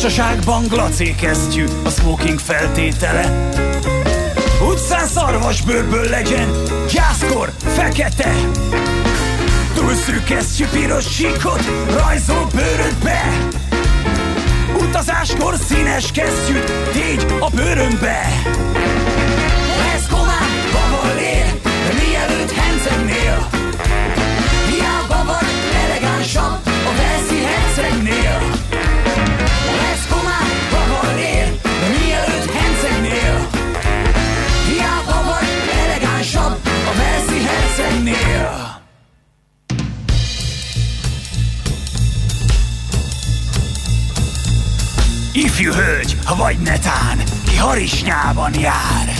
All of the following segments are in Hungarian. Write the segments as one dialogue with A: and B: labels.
A: Társaságban glacékesztyű a smoking feltétele. Utcán szarvasbőrből legyen, gyászkor fekete. Túl szűk kesztyű piros síkot rajzol bőrödbe. Utazáskor színes kesztyűt tégy a bőrömbe Ifjú hölgy, vagy netán, ki harisnyában jár.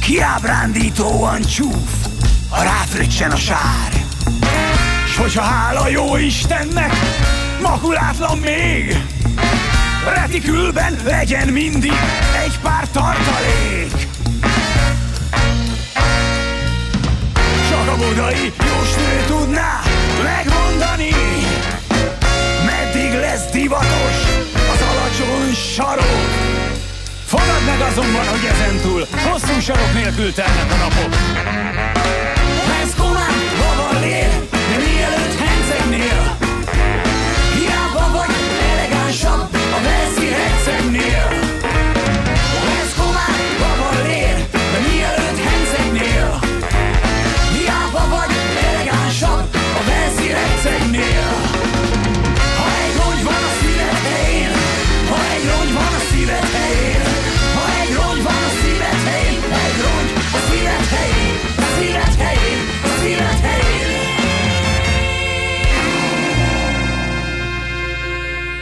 A: Kiábrándítóan csúf, ha ráfröccsen a sár. S hogyha hála jó Istennek, makulátlan még, retikülben legyen mindig egy pár tartalék. Csak a budai jósnő tudná sarok. Fogad meg azonban, hogy ezentúl hosszú sarok nélkül telnek a napok. Ez komán baba lér,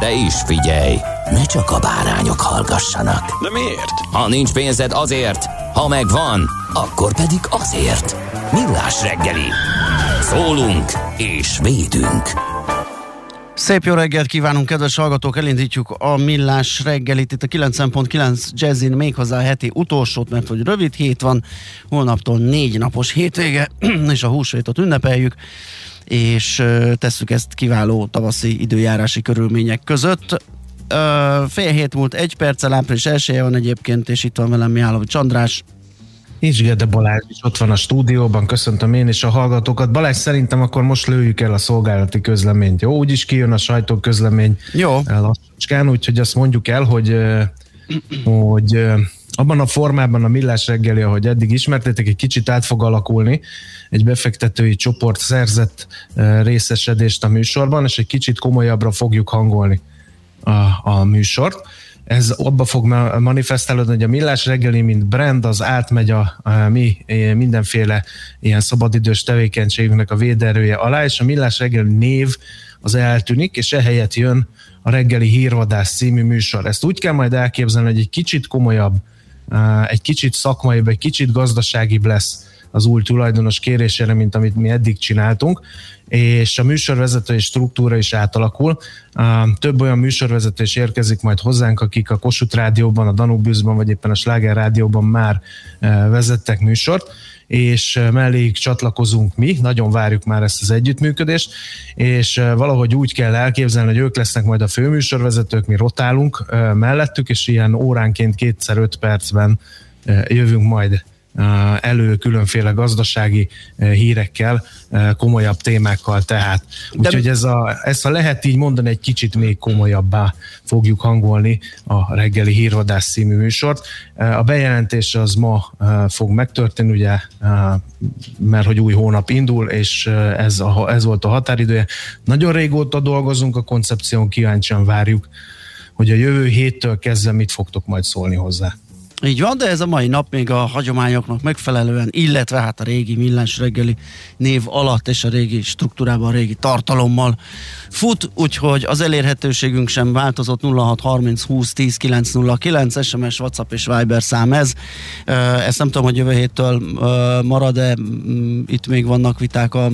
B: De is figyelj, ne csak a bárányok hallgassanak.
C: De miért?
B: Ha nincs pénzed azért, ha megvan, akkor pedig azért. Millás reggeli. Szólunk és védünk.
D: Szép jó reggelt kívánunk, kedves hallgatók! Elindítjuk a millás reggelit itt a 9.9 Jazzin, méghozzá a heti utolsót, mert hogy rövid hét van, holnaptól négy napos hétvége, és a húsvétot ünnepeljük, és tesszük ezt kiváló tavaszi időjárási körülmények között. Fél hét múlt egy perccel, április elsője van egyébként, és itt van velem Mihálovics András.
E: És Gede Balázs is ott van a stúdióban, köszöntöm én is a hallgatókat. Balázs, szerintem akkor most lőjük el a szolgálati közleményt. Jó, úgyis kijön a sajtóközlemény
D: Jó.
E: lassacskán, úgyhogy azt mondjuk el, hogy, hogy abban a formában a millás reggeli, ahogy eddig ismertétek, egy kicsit át fog alakulni. Egy befektetői csoport szerzett ö, részesedést a műsorban, és egy kicsit komolyabbra fogjuk hangolni a, a műsort. Ez abba fog ma- manifestálódni, hogy a Millás reggeli, mint brand, az átmegy a, a mi eh, mindenféle ilyen szabadidős tevékenységünknek a véderője alá, és a Millás reggeli név az eltűnik, és ehelyett jön a reggeli hírvadás című műsor. Ezt úgy kell majd elképzelni, hogy egy kicsit komolyabb, eh, egy kicsit szakmaibb, egy kicsit gazdaságibb lesz az új tulajdonos kérésére, mint amit mi eddig csináltunk, és a műsorvezetői struktúra is átalakul. Több olyan műsorvezető is érkezik majd hozzánk, akik a Kossuth Rádióban, a Danubiusban, vagy éppen a Sláger Rádióban már vezettek műsort, és melléjük csatlakozunk mi, nagyon várjuk már ezt az együttműködést, és valahogy úgy kell elképzelni, hogy ők lesznek majd a főműsorvezetők, mi rotálunk mellettük, és ilyen óránként kétszer öt percben jövünk majd elő különféle gazdasági hírekkel, komolyabb témákkal tehát. Úgyhogy ez a, ezt a lehet így mondani, egy kicsit még komolyabbá fogjuk hangolni a reggeli hírvadás című műsort. A bejelentés az ma fog megtörténni, ugye, mert hogy új hónap indul, és ez, a, ez volt a határidője. Nagyon régóta dolgozunk a koncepción, kíváncsian várjuk, hogy a jövő héttől kezdve mit fogtok majd szólni hozzá.
D: Így van, de ez a mai nap még a hagyományoknak megfelelően, illetve hát a régi millás reggeli név alatt és a régi struktúrában, a régi tartalommal fut, úgyhogy az elérhetőségünk sem változott 0630 20 10 909 SMS, WhatsApp és Viber szám ez. Ezt nem tudom, hogy jövő héttől marad, de mm, itt még vannak viták a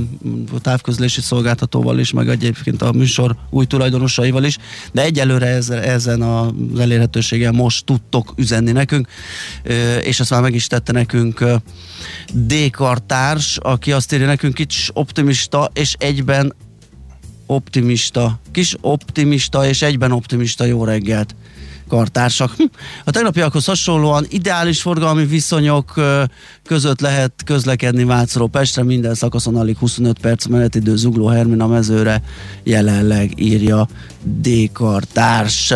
D: távközlési szolgáltatóval is, meg egyébként a műsor új tulajdonosaival is, de egyelőre ezen az elérhetőséggel most tudtok üzenni nekünk, és ezt már meg is tette nekünk D-kartárs, aki azt írja nekünk kicsi optimista, és egyben optimista, kis optimista és egyben optimista jó reggelt kartársak. Hm. A tegnapiakhoz hasonlóan ideális forgalmi viszonyok között lehet közlekedni Vácról Pestre, minden szakaszon alig 25 perc menetidő Zugló Hermina mezőre jelenleg írja D-kartárs.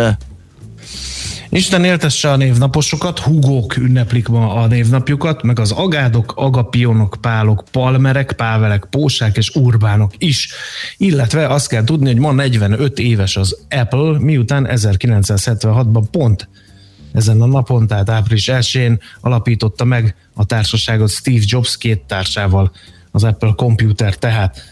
E: Isten éltesse a névnaposokat, hugók ünneplik ma a névnapjukat, meg az agádok, agapionok, pálok, palmerek, pávelek, pósák és urbánok is. Illetve azt kell tudni, hogy ma 45 éves az Apple, miután 1976-ban pont ezen a napon, tehát április 1-én alapította meg a társaságot Steve Jobs két társával, az Apple Computer tehát.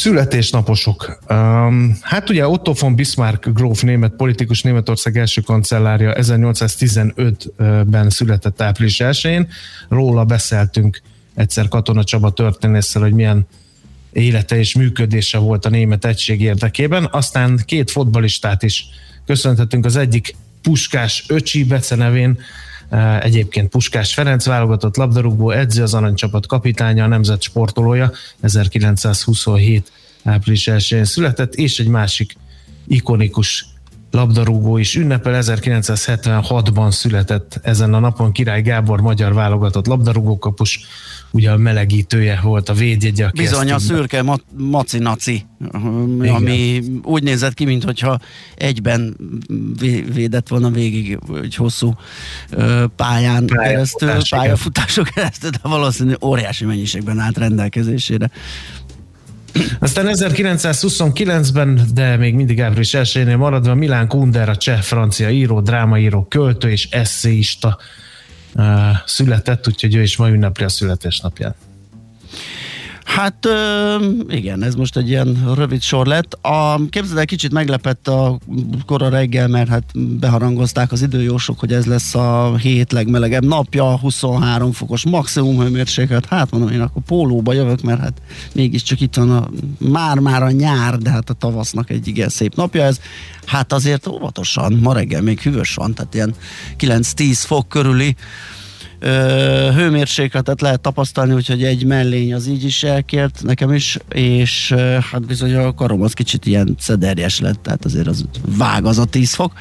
E: Születésnaposok. Um, hát ugye Otto von Bismarck gróf német politikus Németország első kancellárja 1815-ben született április 1-én. Róla beszéltünk egyszer Katona Csaba történésszel, hogy milyen élete és működése volt a német egység érdekében. Aztán két fotbalistát is köszönhetünk. Az egyik Puskás Öcsi Bece nevén, egyébként Puskás Ferenc válogatott labdarúgó, edző az aranycsapat kapitánya, a nemzet sportolója, 1927 április 1 született, és egy másik ikonikus labdarúgó is ünnepel. 1976-ban született ezen a napon Király Gábor magyar válogatott labdarúgókapus, ugye a melegítője volt a védjegye.
D: Bizony a szürke ma- maci-naci, ami úgy nézett ki, mintha egyben védett volna végig egy hosszú pályán keresztül, pályafutások keresztül, de valószínűleg óriási mennyiségben állt rendelkezésére.
E: Aztán 1929-ben, de még mindig április 1 maradva, Milán Kunder, a cseh francia író, drámaíró, költő és eszéista született, úgyhogy ő is ma ünnepli a születésnapját.
D: Hát igen, ez most egy ilyen rövid sor lett. A, képzeld el, kicsit meglepett a kora reggel, mert hát beharangozták az időjósok, hogy ez lesz a hét legmelegebb napja, 23 fokos maximum hőmérséklet. Hát mondom, én akkor pólóba jövök, mert hát mégiscsak itt van a, már-már a nyár, de hát a tavasznak egy igen szép napja ez. Hát azért óvatosan, ma reggel még hűvös van, tehát ilyen 9-10 fok körüli hőmérsékletet lehet tapasztalni, úgyhogy egy mellény az így is elkért nekem is, és hát bizony a karom az kicsit ilyen szederjes lett, tehát azért az vág az a 10 fok,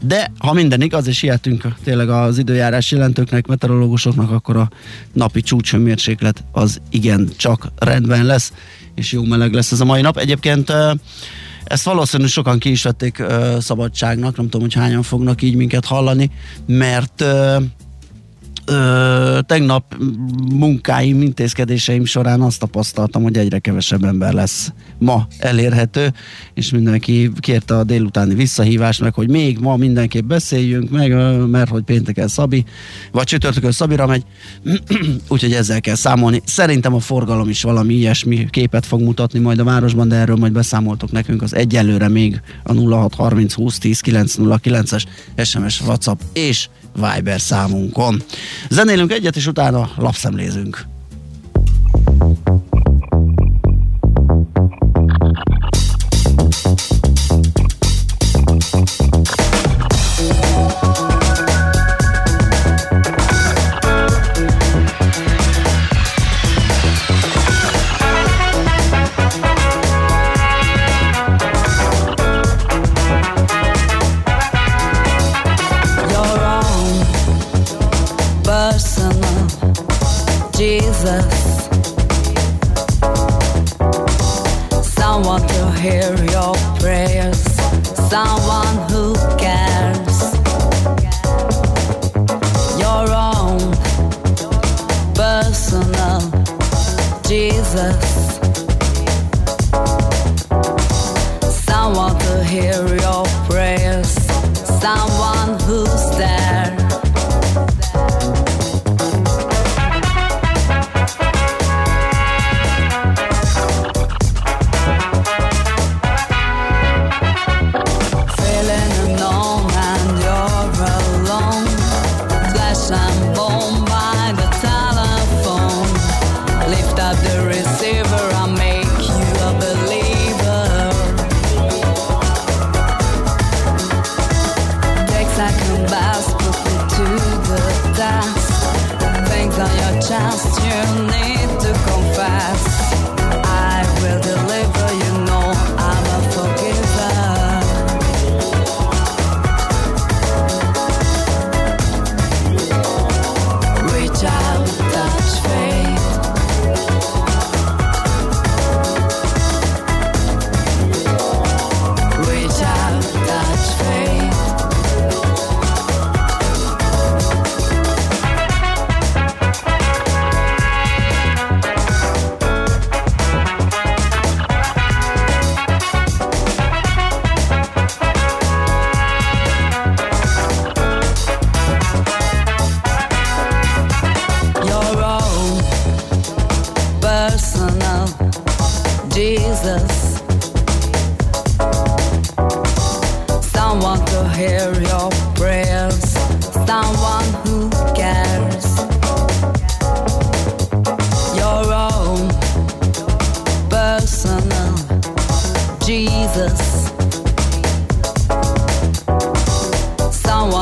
D: de ha minden igaz, és ilyetünk tényleg az időjárás jelentőknek, meteorológusoknak, akkor a napi csúcshőmérséklet az igen csak rendben lesz, és jó meleg lesz ez a mai nap. Egyébként ezt valószínűleg sokan ki is vették szabadságnak, nem tudom, hogy hányan fognak így minket hallani, mert ö, tegnap munkáim, intézkedéseim során azt tapasztaltam, hogy egyre kevesebb ember lesz ma elérhető, és mindenki kérte a délutáni visszahívást, meg hogy még ma mindenképp beszéljünk, meg, mert hogy pénteken Szabi, vagy csütörtökön Szabira megy, úgyhogy ezzel kell számolni. Szerintem a forgalom is valami ilyesmi képet fog mutatni majd a városban, de erről majd beszámoltok nekünk az egyelőre még a 0630 20 10 909-es SMS, WhatsApp és Viber számunkon. Zenélünk egyet, és utána lapszemlézünk.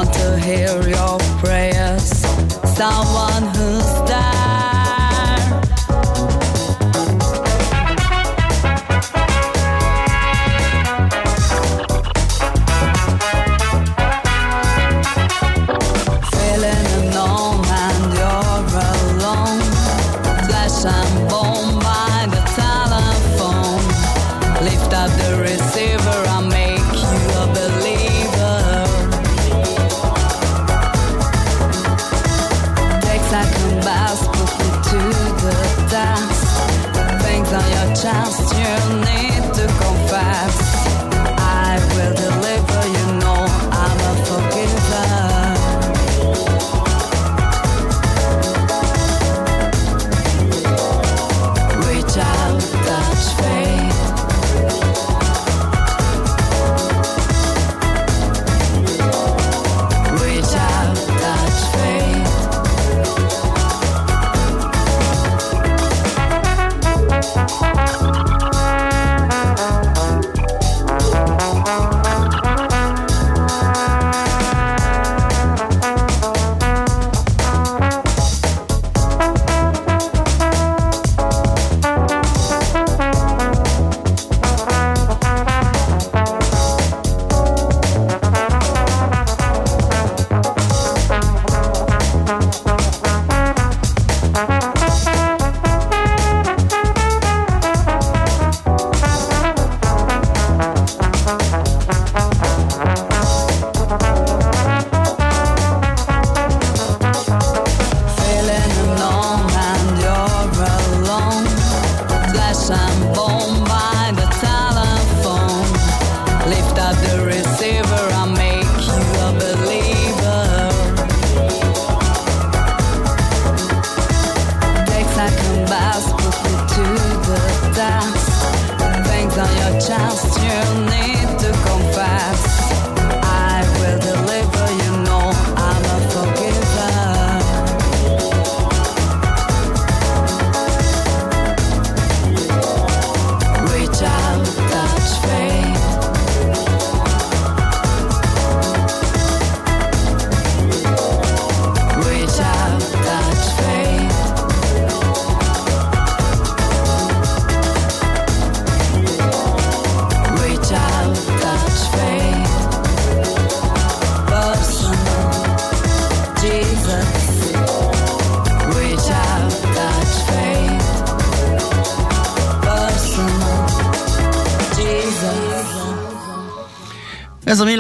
F: Someone to hear your prayers, someone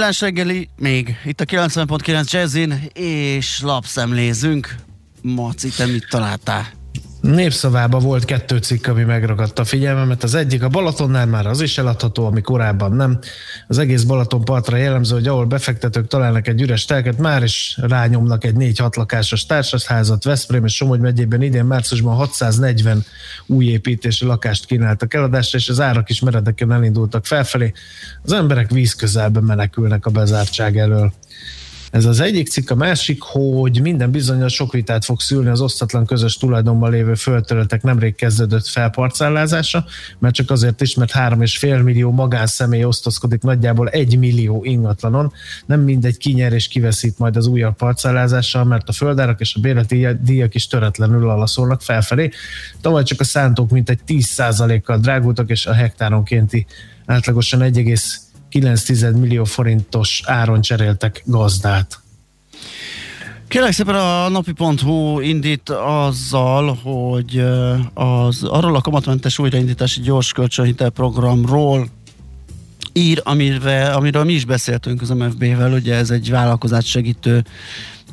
D: millás reggeli még itt a 90.9 Jazzin, és lapszemlézünk. Maci, te mit találtál?
E: Népszavában volt kettő cikk, ami megragadta a figyelmemet. Az egyik a Balatonnál már az is eladható, ami korábban nem. Az egész Balaton partra jellemző, hogy ahol befektetők találnak egy üres telket, már is rányomnak egy 4-6 lakásos társasházat. Veszprém és Somogy megyében idén márciusban 640 új építési lakást kínáltak eladásra, és az árak is meredeken elindultak felfelé. Az emberek víz közelbe menekülnek a bezártság elől. Ez az egyik cikk, a másik, hogy minden bizonyos sok vitát fog szülni az osztatlan közös tulajdonban lévő földterületek nemrég kezdődött felparcellázása, mert csak azért is, mert 3,5 millió magánszemély osztozkodik nagyjából 1 millió ingatlanon. Nem mindegy kinyer és kiveszít majd az újabb parcellázással, mert a földárak és a bérleti díjak is töretlenül alaszolnak felfelé. Tavaly csak a szántók mintegy 10%-kal drágultak, és a hektáronkénti átlagosan 1, 9 millió forintos áron cseréltek gazdát.
D: Kérlek szépen a napi.hu indít azzal, hogy az, arról a kamatmentes újraindítási gyors kölcsönhitel programról ír, amiről, amiről mi is beszéltünk az MFB-vel, ugye ez egy vállalkozás segítő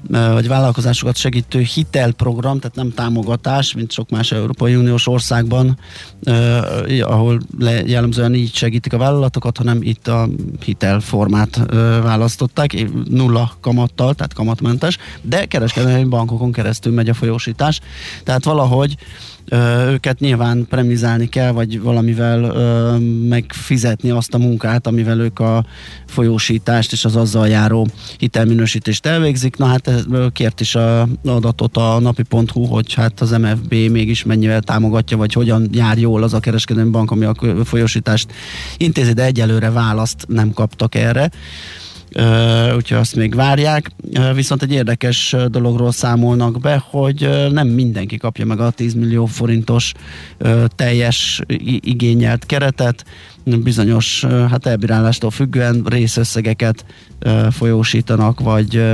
D: vagy vállalkozásokat segítő hitelprogram, tehát nem támogatás, mint sok más Európai Uniós országban, ahol le, jellemzően így segítik a vállalatokat, hanem itt a hitelformát választották, nulla kamattal, tehát kamatmentes, de kereskedelmi bankokon keresztül megy a folyósítás, tehát valahogy őket nyilván premizálni kell, vagy valamivel ö, megfizetni azt a munkát, amivel ők a folyósítást és az azzal járó hitelminősítést elvégzik. Na hát kért is a adatot a napi.hu, hogy hát az MFB mégis mennyivel támogatja, vagy hogyan jár jól az a kereskedelmi bank, ami a folyósítást intézi, de egyelőre választ nem kaptak erre úgyhogy azt még várják. Viszont egy érdekes dologról számolnak be, hogy nem mindenki kapja meg a 10 millió forintos teljes igényelt keretet, bizonyos hát elbírálástól függően részösszegeket folyósítanak, vagy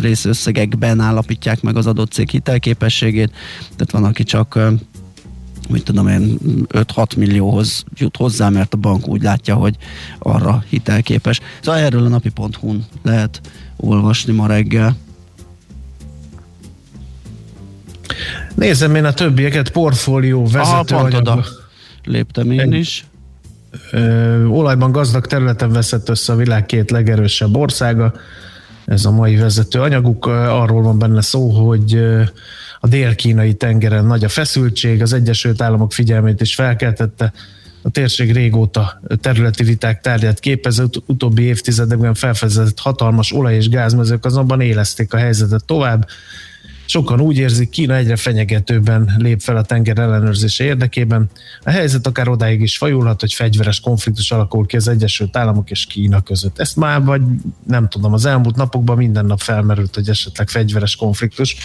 D: részösszegekben állapítják meg az adott cég hitelképességét, tehát van, aki csak mit tudom én, 5-6 millióhoz jut hozzá, mert a bank úgy látja, hogy arra hitelképes. Szóval erről a napi.hu-n lehet olvasni ma reggel.
E: Nézem én a többieket, portfólió vezető ah,
D: oda léptem én is.
E: Ö, olajban gazdag területen veszett össze a világ két legerősebb országa. Ez a mai vezető anyaguk. Arról van benne szó, hogy a dél-kínai tengeren nagy a feszültség, az Egyesült Államok figyelmét is felkeltette, a térség régóta területi viták tárgyát képező utóbbi évtizedekben felfedezett hatalmas olaj- és gázmezők azonban élezték a helyzetet tovább, Sokan úgy érzik, Kína egyre fenyegetőbben lép fel a tenger ellenőrzése érdekében. A helyzet akár odáig is fajulhat, hogy fegyveres konfliktus alakul ki az Egyesült Államok és Kína között. Ezt már vagy nem tudom, az elmúlt napokban minden nap felmerült, hogy esetleg fegyveres konfliktus,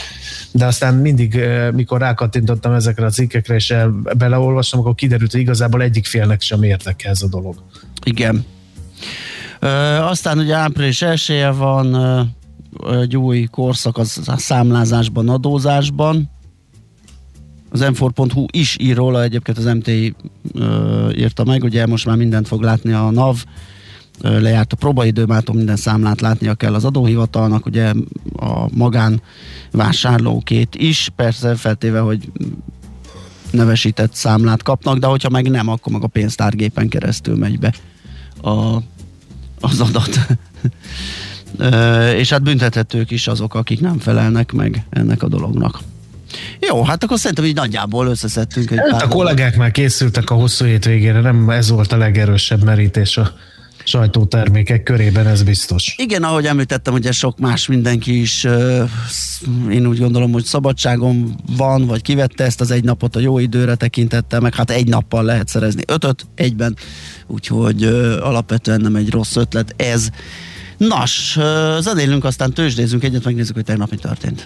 E: de aztán mindig, eh, mikor rákattintottam ezekre a cikkekre, és beleolvastam, akkor kiderült, hogy igazából egyik félnek sem érdeke ez a dolog.
D: Igen. Ö, aztán ugye április elsője van, egy új korszak az a számlázásban, adózásban. Az m is ír róla, egyébként az MTI ö, írta meg, ugye most már mindent fog látni a NAV, ö, lejárt a próbaidő, mától minden számlát látnia kell az adóhivatalnak, ugye a magán vásárlókét is, persze feltéve, hogy nevesített számlát kapnak, de hogyha meg nem, akkor meg a pénztárgépen keresztül megy be a, az adat és hát büntethetők is azok, akik nem felelnek meg ennek a dolognak. Jó, hát akkor szerintem így nagyjából összeszedtünk egy
E: hát pár A kollégák már készültek a hosszú hétvégére, nem ez volt a legerősebb merítés a sajtótermékek körében, ez biztos.
D: Igen, ahogy említettem, ugye sok más mindenki is, én úgy gondolom, hogy szabadságon van, vagy kivette ezt az egy napot a jó időre tekintette, meg hát egy nappal lehet szerezni ötöt egyben, úgyhogy alapvetően nem egy rossz ötlet ez. Nos, zenélünk, aztán tőzsdézünk egyet, megnézzük, hogy tegnap mi történt.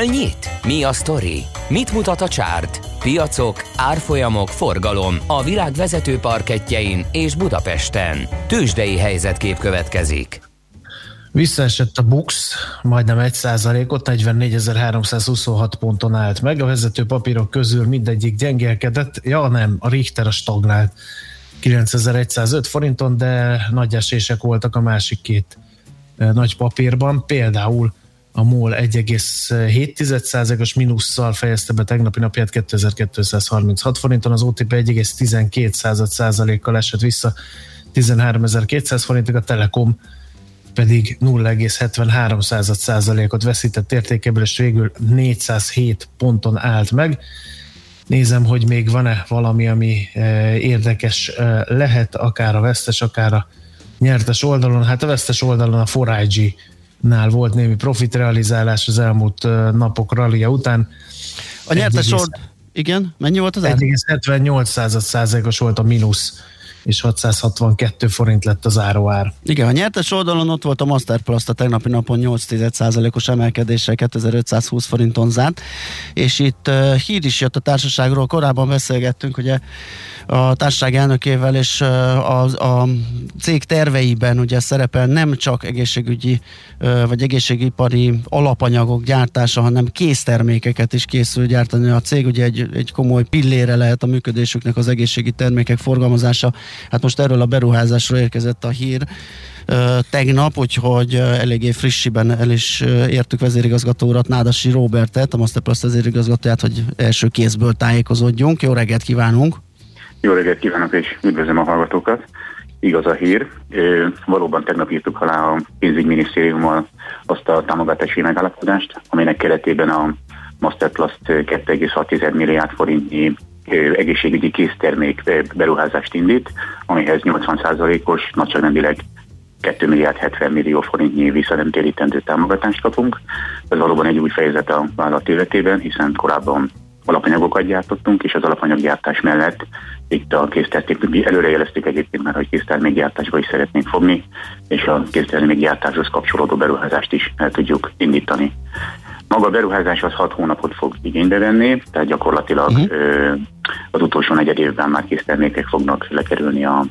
B: Hol nyit? Mi a sztori? Mit mutat a csárt? Piacok, árfolyamok, forgalom a világ vezető parketjein és Budapesten. Tősdei helyzetkép következik.
E: Visszaesett a Bux, majdnem 1 ot 44.326 ponton állt meg. A vezető papírok közül mindegyik gyengélkedett. Ja nem, a Richter a stagnált 9105 forinton, de nagy esések voltak a másik két nagy papírban. Például a MOL 1,7%-os mínusszal fejezte be tegnapi napját 2236 forinton, az OTP 1,12%-kal esett vissza 13.200 forintig, a Telekom pedig 0,73%-ot veszített értékéből, és végül 407 ponton állt meg. Nézem, hogy még van-e valami, ami érdekes lehet, akár a vesztes, akár a nyertes oldalon. Hát a vesztes oldalon a 4 nál volt némi profitrealizálás az elmúlt napok rallia után.
D: A nyertes old, igen, mennyi volt az
E: 1,78 százalékos volt a mínusz és 662 forint lett az áróár.
D: Igen, a nyertes oldalon ott volt a Masterplast a tegnapi napon 8 os emelkedéssel 2520 forinton zárt, és itt uh, hír is jött a társaságról, korábban beszélgettünk, ugye a társaság elnökével, és a, a cég terveiben ugye szerepel nem csak egészségügyi vagy egészségipari alapanyagok gyártása, hanem késztermékeket is készül gyártani a cég. Ugye egy, egy komoly pillére lehet a működésüknek az egészségi termékek forgalmazása. Hát most erről a beruházásról érkezett a hír tegnap, úgyhogy eléggé frissiben el is értük vezérigazgató urat, Nádasi Robertet, a Masterplast vezérigazgatóját, hogy első kézből tájékozódjunk. Jó reggelt kívánunk!
G: Jó reggelt kívánok, és üdvözlöm a hallgatókat. Igaz a hír. Valóban tegnap írtuk alá a pénzügyminisztériummal azt a támogatási megállapodást, aminek keretében a Masterplast 2,6 milliárd forintnyi egészségügyi késztermék beruházást indít, amihez 80%-os, nagyságrendileg 2 milliárd 70 millió forintnyi visszanemtérítendő támogatást kapunk. Ez valóban egy új fejezet a vállalat életében, hiszen korábban alapanyagokat gyártottunk, és az alapanyaggyártás mellett itt a késztermék, előrejeleztük egyébként már, hogy késztermékgyártásba is szeretnénk fogni, és a késztermékgyártáshoz kapcsolódó beruházást is el tudjuk indítani. Maga a beruházás az 6 hónapot fog igénybe venni, tehát gyakorlatilag uh-huh. ö, az utolsó negyed évben már késztermékek fognak lekerülni a,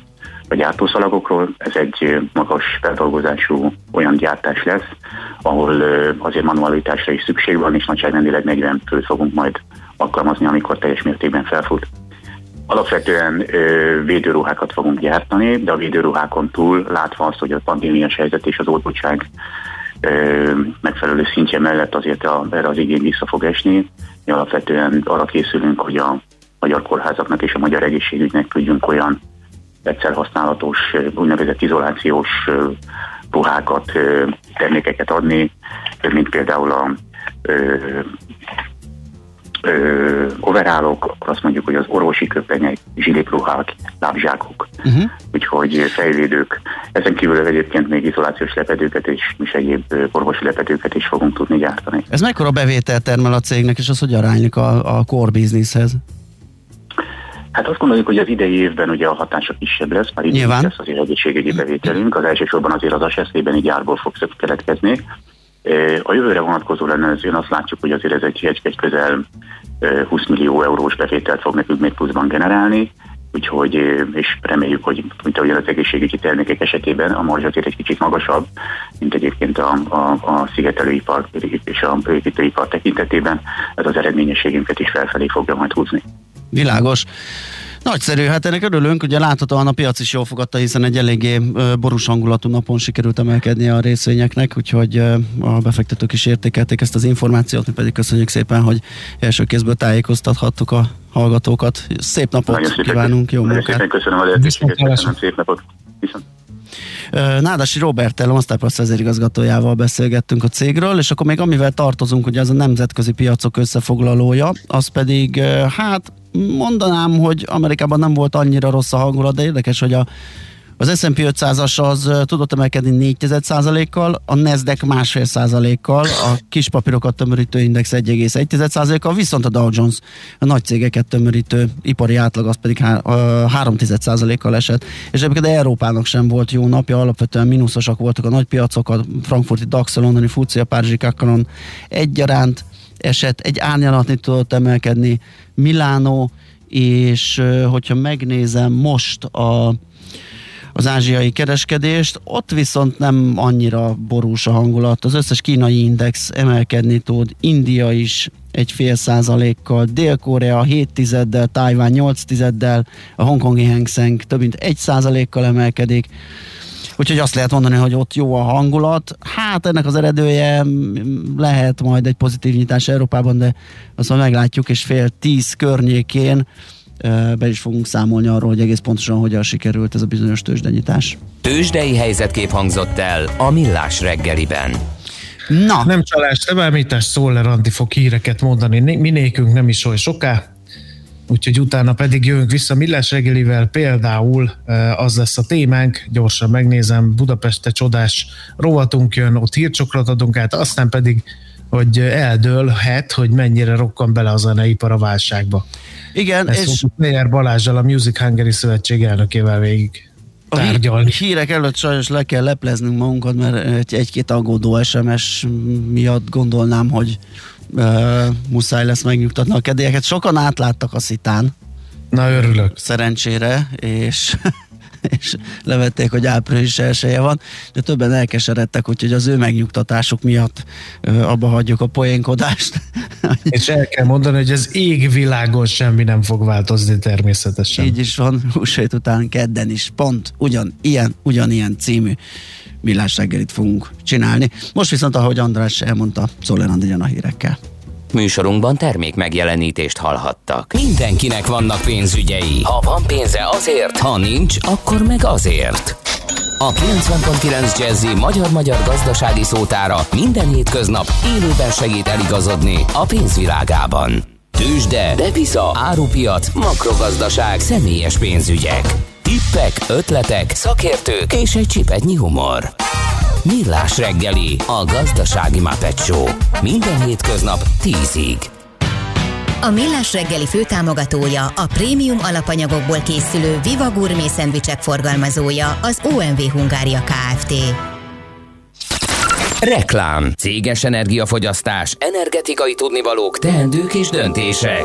G: a gyártószalagokról. Ez egy magas feldolgozású olyan gyártás lesz, ahol ö, azért manualitásra is szükség van, és nagyságrendileg 40 főt fogunk majd alkalmazni, amikor teljes mértékben felfut. Alapvetően ö, védőruhákat fogunk gyártani, de a védőruhákon túl látva azt, hogy a pandémiás helyzet és az oltottság megfelelő szintje mellett azért a, erre az igény vissza fog esni. Mi alapvetően arra készülünk, hogy a magyar kórházaknak és a magyar egészségügynek tudjunk olyan egyszer használatos, úgynevezett izolációs ruhákat, termékeket adni, mint például a overálok, akkor azt mondjuk, hogy az orvosi köpenyek, zsilipruhák, lábzsákok, uh-huh. úgyhogy fejvédők. Ezen kívül egyébként még izolációs lepedőket és, és egyéb orvosi lepedőket is fogunk tudni gyártani.
D: Ez mekkora bevétel termel a cégnek, és az hogy aránylik a, a core businesshez?
G: Hát azt gondoljuk, hogy az idei évben ugye a hatása kisebb lesz, már így lesz az egészségügyi bevételünk, az elsősorban azért az ASSZ-ben így árból fog keletkezni, a jövőre vonatkozó lenne, én azt látjuk, hogy azért ez egy, egy, egy közel 20 millió eurós bevételt fog nekünk még pluszban generálni, úgyhogy, és reméljük, hogy mint ahogy az egészségügyi termékek esetében a marzs azért egy kicsit magasabb, mint egyébként a, a, a szigetelőipar és a építőipar tekintetében, ez az eredményességünket is felfelé fogja majd húzni.
D: Világos. Nagyszerű, hát ennek örülünk, ugye láthatóan a piac is jól fogadta, hiszen egy eléggé borús hangulatú napon sikerült emelkedni a részvényeknek, úgyhogy a befektetők is értékelték ezt az információt, mi pedig köszönjük szépen, hogy első kézből tájékoztathattuk a hallgatókat. Szép napot Nagyon kívánunk, jó munkát!
G: Köszönöm a lehetőséget, köszönöm szép napot! Viszont.
D: Nádasi Robertel, a Masterpass vezérigazgatójával beszélgettünk a cégről, és akkor még amivel tartozunk, hogy ez a nemzetközi piacok összefoglalója, az pedig hát mondanám, hogy Amerikában nem volt annyira rossz a hangulat, de érdekes, hogy a az S&P 500-as az tudott emelkedni 4%-kal, a Nasdaq másfél százalékkal, a kis papírokat tömörítő index 1,1%-kal, viszont a Dow Jones a nagy cégeket tömörítő ipari átlag az pedig 3,1%-kal esett. És egyébként Európának sem volt jó napja, alapvetően mínuszosak voltak a nagy piacok, a frankfurti DAX, a londoni FUCI, párizsi Kakaron egyaránt, esett, egy árnyalatni tudott emelkedni Milánó, és hogyha megnézem most a az ázsiai kereskedést, ott viszont nem annyira borús a hangulat. Az összes kínai index emelkedni tud, India is egy fél százalékkal, Dél-Korea 7 tizeddel, Tájván 8 tizeddel, a hongkongi Hang Seng több mint 1 százalékkal emelkedik. Úgyhogy azt lehet mondani, hogy ott jó a hangulat. Hát ennek az eredője lehet majd egy pozitív nyitás Európában, de azt majd meglátjuk, és fél tíz környékén be is fogunk számolni arról, hogy egész pontosan hogyan sikerült ez a bizonyos tőzsdenyítás.
B: Tőzsdei helyzetkép hangzott el a Millás reggeliben.
D: Na,
E: Nem csalás, temelmítás, Szoller Andi fog híreket mondani. Né- Mi nékünk nem is oly soká, úgyhogy utána pedig jövünk vissza Millás reggelivel, például az lesz a témánk, gyorsan megnézem, Budapeste csodás rovatunk jön, ott hírcsokrot adunk át, aztán pedig hogy eldőlhet, hogy mennyire rokkan bele a zeneipar a válságba.
D: igen,
E: Ezt
D: és
E: Meyer Balázsal, a Music Hungary Szövetség elnökével végig
D: a
E: tárgyalni.
D: hírek előtt sajnos le kell lepleznünk magunkat, mert egy- egy-két aggódó SMS miatt gondolnám, hogy uh, muszáj lesz megnyugtatni a kedélyeket. Sokan átláttak a szitán,
E: Na örülök.
D: szerencsére, és, és levették, hogy április elsője van, de többen elkeseredtek, úgyhogy az ő megnyugtatásuk miatt abba hagyjuk a poénkodást.
E: És el kell mondani, hogy az égvilágon semmi nem fog változni természetesen.
D: Így is van, húsvét után kedden is pont ugyan ilyen, ugyanilyen című millás reggelit fogunk csinálni. Most viszont, ahogy András elmondta, Szoller a hírekkel.
B: Műsorunkban termék megjelenítést hallhattak. Mindenkinek vannak pénzügyei. Ha van pénze azért, ha nincs, akkor meg azért. A 90.9 Jazzy magyar-magyar gazdasági szótára minden hétköznap élőben segít eligazodni a pénzvilágában. Tőzsde, depisza, árupiac, makrogazdaság, személyes pénzügyek. Tippek, ötletek, szakértők és egy csipetnyi humor. Millás reggeli, a gazdasági Muppet Show. Minden hétköznap 10-ig.
H: A Millás reggeli főtámogatója, a prémium alapanyagokból készülő Viva Gourmet szendvicsek forgalmazója, az OMV Hungária Kft.
B: Reklám, céges energiafogyasztás, energetikai tudnivalók, teendők és döntések.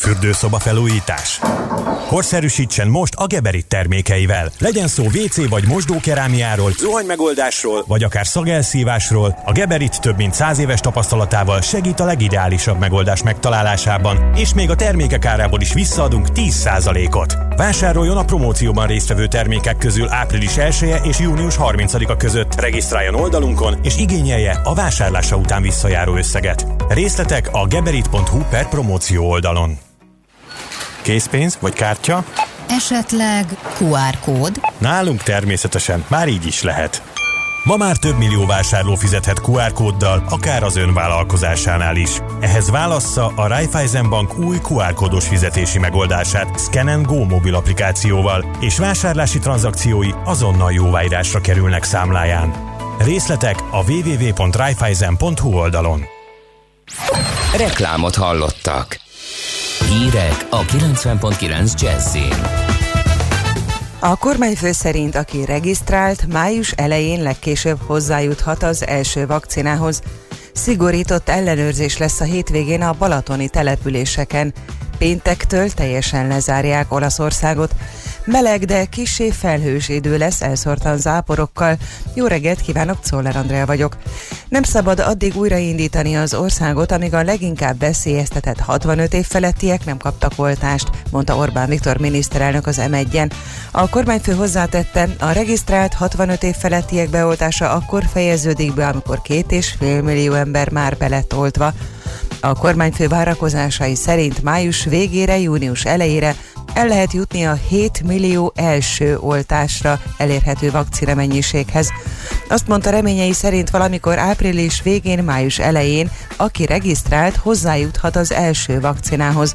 I: Fürdőszoba felújítás? Korszerűsítsen most a Geberit termékeivel. Legyen szó WC vagy mosdókerámiáról, zuhanymegoldásról, vagy akár szagelszívásról, a Geberit több mint száz éves tapasztalatával segít a legideálisabb megoldás megtalálásában, és még a termékek árából is visszaadunk 10%-ot. Vásároljon a promócióban résztvevő termékek közül április 1 -e és június 30-a között. Regisztráljon oldalunkon, és igényelje a vásárlása után visszajáró összeget. Részletek a geberit.hu per promóció oldalon. Készpénz vagy kártya?
H: Esetleg QR kód?
I: Nálunk természetesen már így is lehet. Ma már több millió vásárló fizethet QR kóddal, akár az ön vállalkozásánál is. Ehhez válassza a Raiffeisen Bank új QR kódos fizetési megoldását Scan Go mobil applikációval, és vásárlási tranzakciói azonnal jóváírásra kerülnek számláján. Részletek a www.raiffeisen.hu oldalon.
B: Reklámot hallottak. Hírek a 90.9 Jazzin.
J: A kormányfő szerint, aki regisztrált, május elején legkésőbb hozzájuthat az első vakcinához. Szigorított ellenőrzés lesz a hétvégén a balatoni településeken. Péntektől teljesen lezárják Olaszországot. Meleg, de kisé felhős idő lesz elszórtan záporokkal. Jó reggelt kívánok, Czoller Andrea vagyok. Nem szabad addig újraindítani az országot, amíg a leginkább veszélyeztetett 65 év felettiek nem kaptak oltást, mondta Orbán Viktor miniszterelnök az M1-en. A kormányfő hozzátette, a regisztrált 65 év felettiek beoltása akkor fejeződik be, amikor két és fél millió ember már belett oltva. A kormányfő várakozásai szerint május végére, június elejére el lehet jutni a 7 millió első oltásra elérhető vakcina mennyiséghez. Azt mondta reményei szerint valamikor április végén, május elején, aki regisztrált, hozzájuthat az első vakcinához.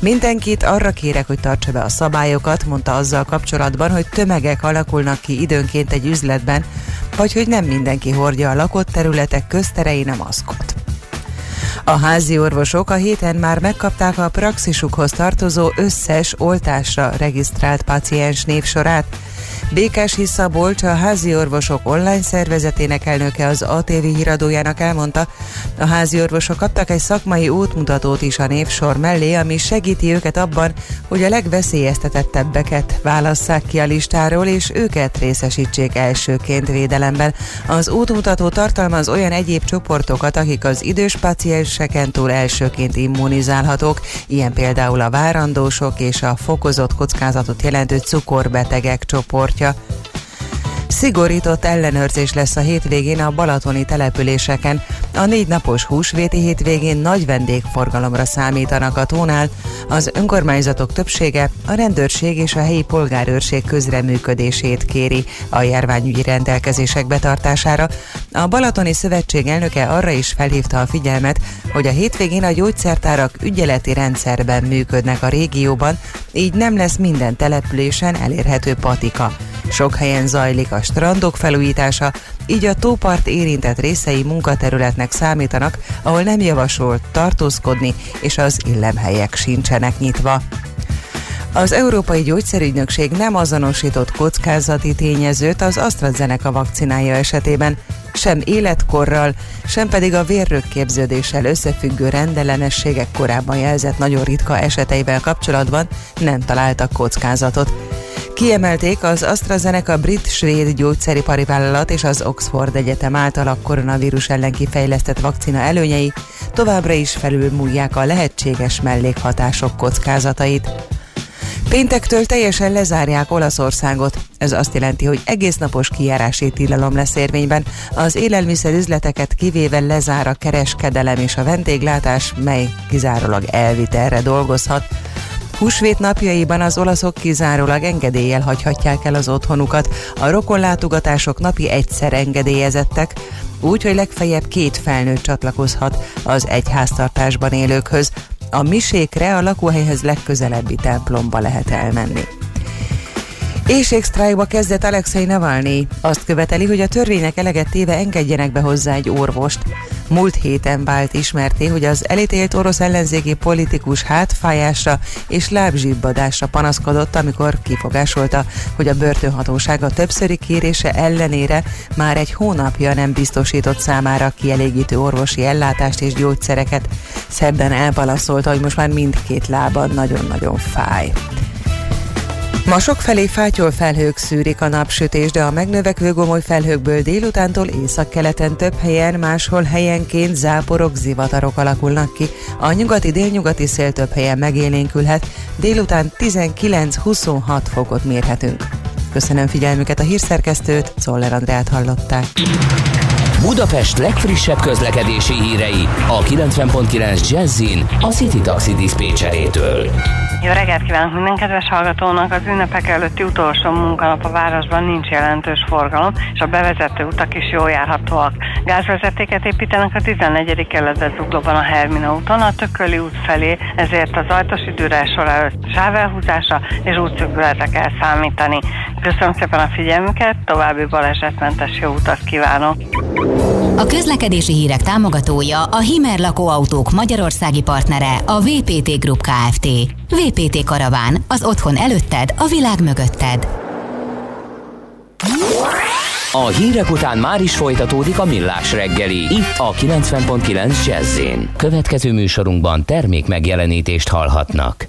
J: Mindenkit arra kérek, hogy tartsa be a szabályokat, mondta azzal kapcsolatban, hogy tömegek alakulnak ki időnként egy üzletben, vagy hogy nem mindenki hordja a lakott területek közterein a maszkot. A házi orvosok a héten már megkapták a praxisukhoz tartozó összes oltásra regisztrált paciens névsorát. Békás Szabolcs, a házi orvosok online szervezetének elnöke az ATV híradójának elmondta, a házi orvosok kaptak egy szakmai útmutatót is a névsor mellé, ami segíti őket abban, hogy a legveszélyeztetettebbeket válasszák ki a listáról, és őket részesítsék elsőként védelemben. Az útmutató tartalmaz olyan egyéb csoportokat, akik az idős pacienseken túl elsőként immunizálhatók, ilyen például a várandósok és a fokozott kockázatot jelentő cukorbetegek csoportja tartja. Szigorított ellenőrzés lesz a hétvégén a balatoni településeken. A négy napos húsvéti hétvégén nagy vendégforgalomra számítanak a tónál. Az önkormányzatok többsége a rendőrség és a helyi polgárőrség közreműködését kéri a járványügyi rendelkezések betartására. A Balatoni Szövetség elnöke arra is felhívta a figyelmet, hogy a hétvégén a gyógyszertárak ügyeleti rendszerben működnek a régióban, így nem lesz minden településen elérhető patika. Sok helyen zajlik a strandok felújítása, így a tópart érintett részei munkaterületnek számítanak, ahol nem javasolt tartózkodni, és az illemhelyek sincsenek nyitva. Az Európai Gyógyszerügynökség nem azonosított kockázati tényezőt az AstraZeneca vakcinája esetében, sem életkorral, sem pedig a vérrögképződéssel összefüggő rendellenességek korábban jelzett nagyon ritka eseteivel kapcsolatban nem találtak kockázatot. Kiemelték az AstraZeneca brit-svéd gyógyszeripari vállalat és az Oxford Egyetem által a koronavírus ellen kifejlesztett vakcina előnyei továbbra is felülmúlják a lehetséges mellékhatások kockázatait. Péntektől teljesen lezárják Olaszországot. Ez azt jelenti, hogy egész napos kijárási tilalom lesz érvényben. Az élelmiszer üzleteket kivéve lezár a kereskedelem és a vendéglátás, mely kizárólag elvitelre dolgozhat. Húsvét napjaiban az olaszok kizárólag engedéllyel hagyhatják el az otthonukat. A rokonlátogatások napi egyszer engedélyezettek, úgy, hogy legfeljebb két felnőtt csatlakozhat az egyháztartásban élőkhöz. A misékre a lakóhelyhez legközelebbi templomba lehet elmenni. Éjségsztrájkba kezdett Alexei Navalnyi. Azt követeli, hogy a törvények eleget téve engedjenek be hozzá egy orvost. Múlt héten vált ismerté, hogy az elítélt orosz ellenzéki politikus hátfájásra és lábzsibbadásra panaszkodott, amikor kifogásolta, hogy a börtönhatósága többszöri kérése ellenére már egy hónapja nem biztosított számára kielégítő orvosi ellátást és gyógyszereket. Szebben elbalaszolta, hogy most már mindkét lába nagyon-nagyon fáj. Ma felé fátyol felhők szűrik a napsütés, de a megnövekvő gomoly felhőkből délutántól északkeleten több helyen, máshol helyenként záporok, zivatarok alakulnak ki. A nyugati-délnyugati szél több helyen megélénkülhet, délután 19-26 fokot mérhetünk. Köszönöm figyelmüket a hírszerkesztőt, Czoller Andrát hallották.
B: Budapest legfrissebb közlekedési hírei a 90.9 Jazzin a City Taxi Dispécsejétől.
K: Jó reggelt kívánok minden kedves hallgatónak! Az ünnepek előtti utolsó munkanap a városban nincs jelentős forgalom, és a bevezető utak is jól járhatóak. Gázvezetéket építenek a 14. kerületben zuglóban a Hermina úton, a Tököli út felé, ezért az ajtos időre sor előtt sávelhúzása és útszögületre kell számítani. Köszönöm szépen a figyelmüket, további balesetmentes jó utat kívánok!
H: A közlekedési hírek támogatója a Himer lakóautók magyarországi partnere a VPT Group Kft. VPT Karaván, az otthon előtted, a világ mögötted.
B: A hírek után már is folytatódik a millás reggeli, itt a 90.9 jazz Következő műsorunkban termék megjelenítést hallhatnak.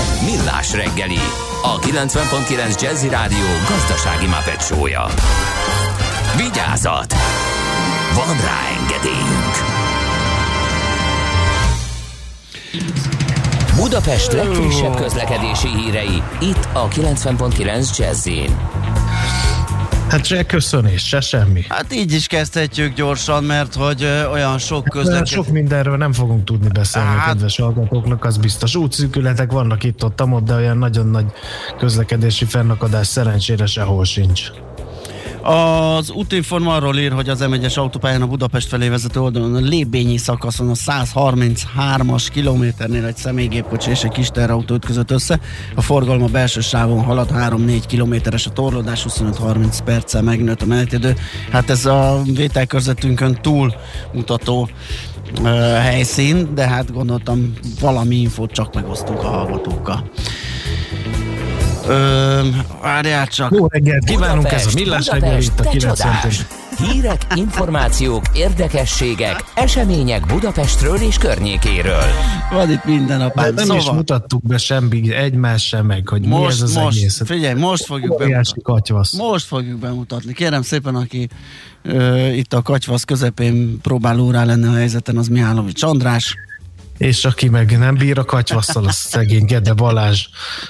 B: Millás reggeli, a 90.9 Jazzy Rádió gazdasági mapetsója. Vigyázat! Van rá engedélyünk! Budapest legfrissebb közlekedési hírei, itt a 90.9 Jazzin.
E: Hát se köszönés, se semmi.
D: Hát így is kezdhetjük gyorsan, mert hogy olyan sok
E: Közlekedés.
D: közlekedés...
E: Sok mindenről nem fogunk tudni beszélni
D: Hát-
E: hát, a kedves hallgatóknak, az biztos. Útszűkületek vannak itt ott, ott, de olyan nagyon nagy közlekedési fennakadás szerencsére sehol sincs.
D: Az útinform arról ír, hogy az M1-es autópályán a Budapest felé vezető oldalon a Lébényi szakaszon a 133-as kilométernél egy személygépkocsi és egy kis teherautó ütközött össze. A forgalom a belső sávon halad 3-4 kilométeres a torlódás, 25-30 perccel megnőtt a menetidő. Hát ez a vételkörzetünkön túl mutató ö, helyszín, de hát gondoltam valami infót csak megosztunk a hallgatókkal. Várjál csak.
E: Jó reggelt kívánunk, ez a
B: Budapest,
E: Millás
B: Budapest,
E: reggel itt a
B: te
E: 90
B: csodás! Hírek, információk, érdekességek, események Budapestről és környékéről.
D: Van itt minden apám.
E: Nem is mutattuk be semmi egymás sem meg, hogy mi
D: most,
E: ez az
D: most,
E: egész.
D: figyelj, most fogjuk bemutatni.
E: katyvasz.
D: Most fogjuk bemutatni. Kérem szépen, aki ö, itt a katyvasz közepén próbál órá lenni a helyzeten, az Mihálovics András.
E: És aki meg nem bír a katyvasszal, az szegény Gede Balázs.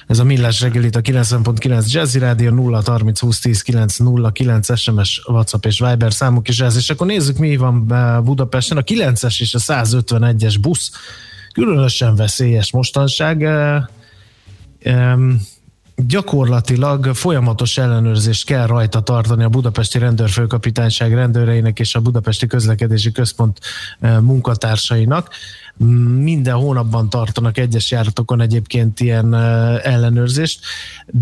E: Ez a Millás reggel itt a 90.9 Jazzy Rádió 0 30 20 10 9 0 9 SMS, WhatsApp és Viber számuk is ez. És akkor nézzük, mi van eh, Budapesten. A 9-es és a 151-es busz különösen veszélyes mostanság. Em, gyakorlatilag folyamatos ellenőrzést kell rajta tartani a Budapesti Rendőrfőkapitányság rendőreinek és a Budapesti Közlekedési Központ eh, munkatársainak. Minden hónapban tartanak egyes járatokon egyébként ilyen ellenőrzést,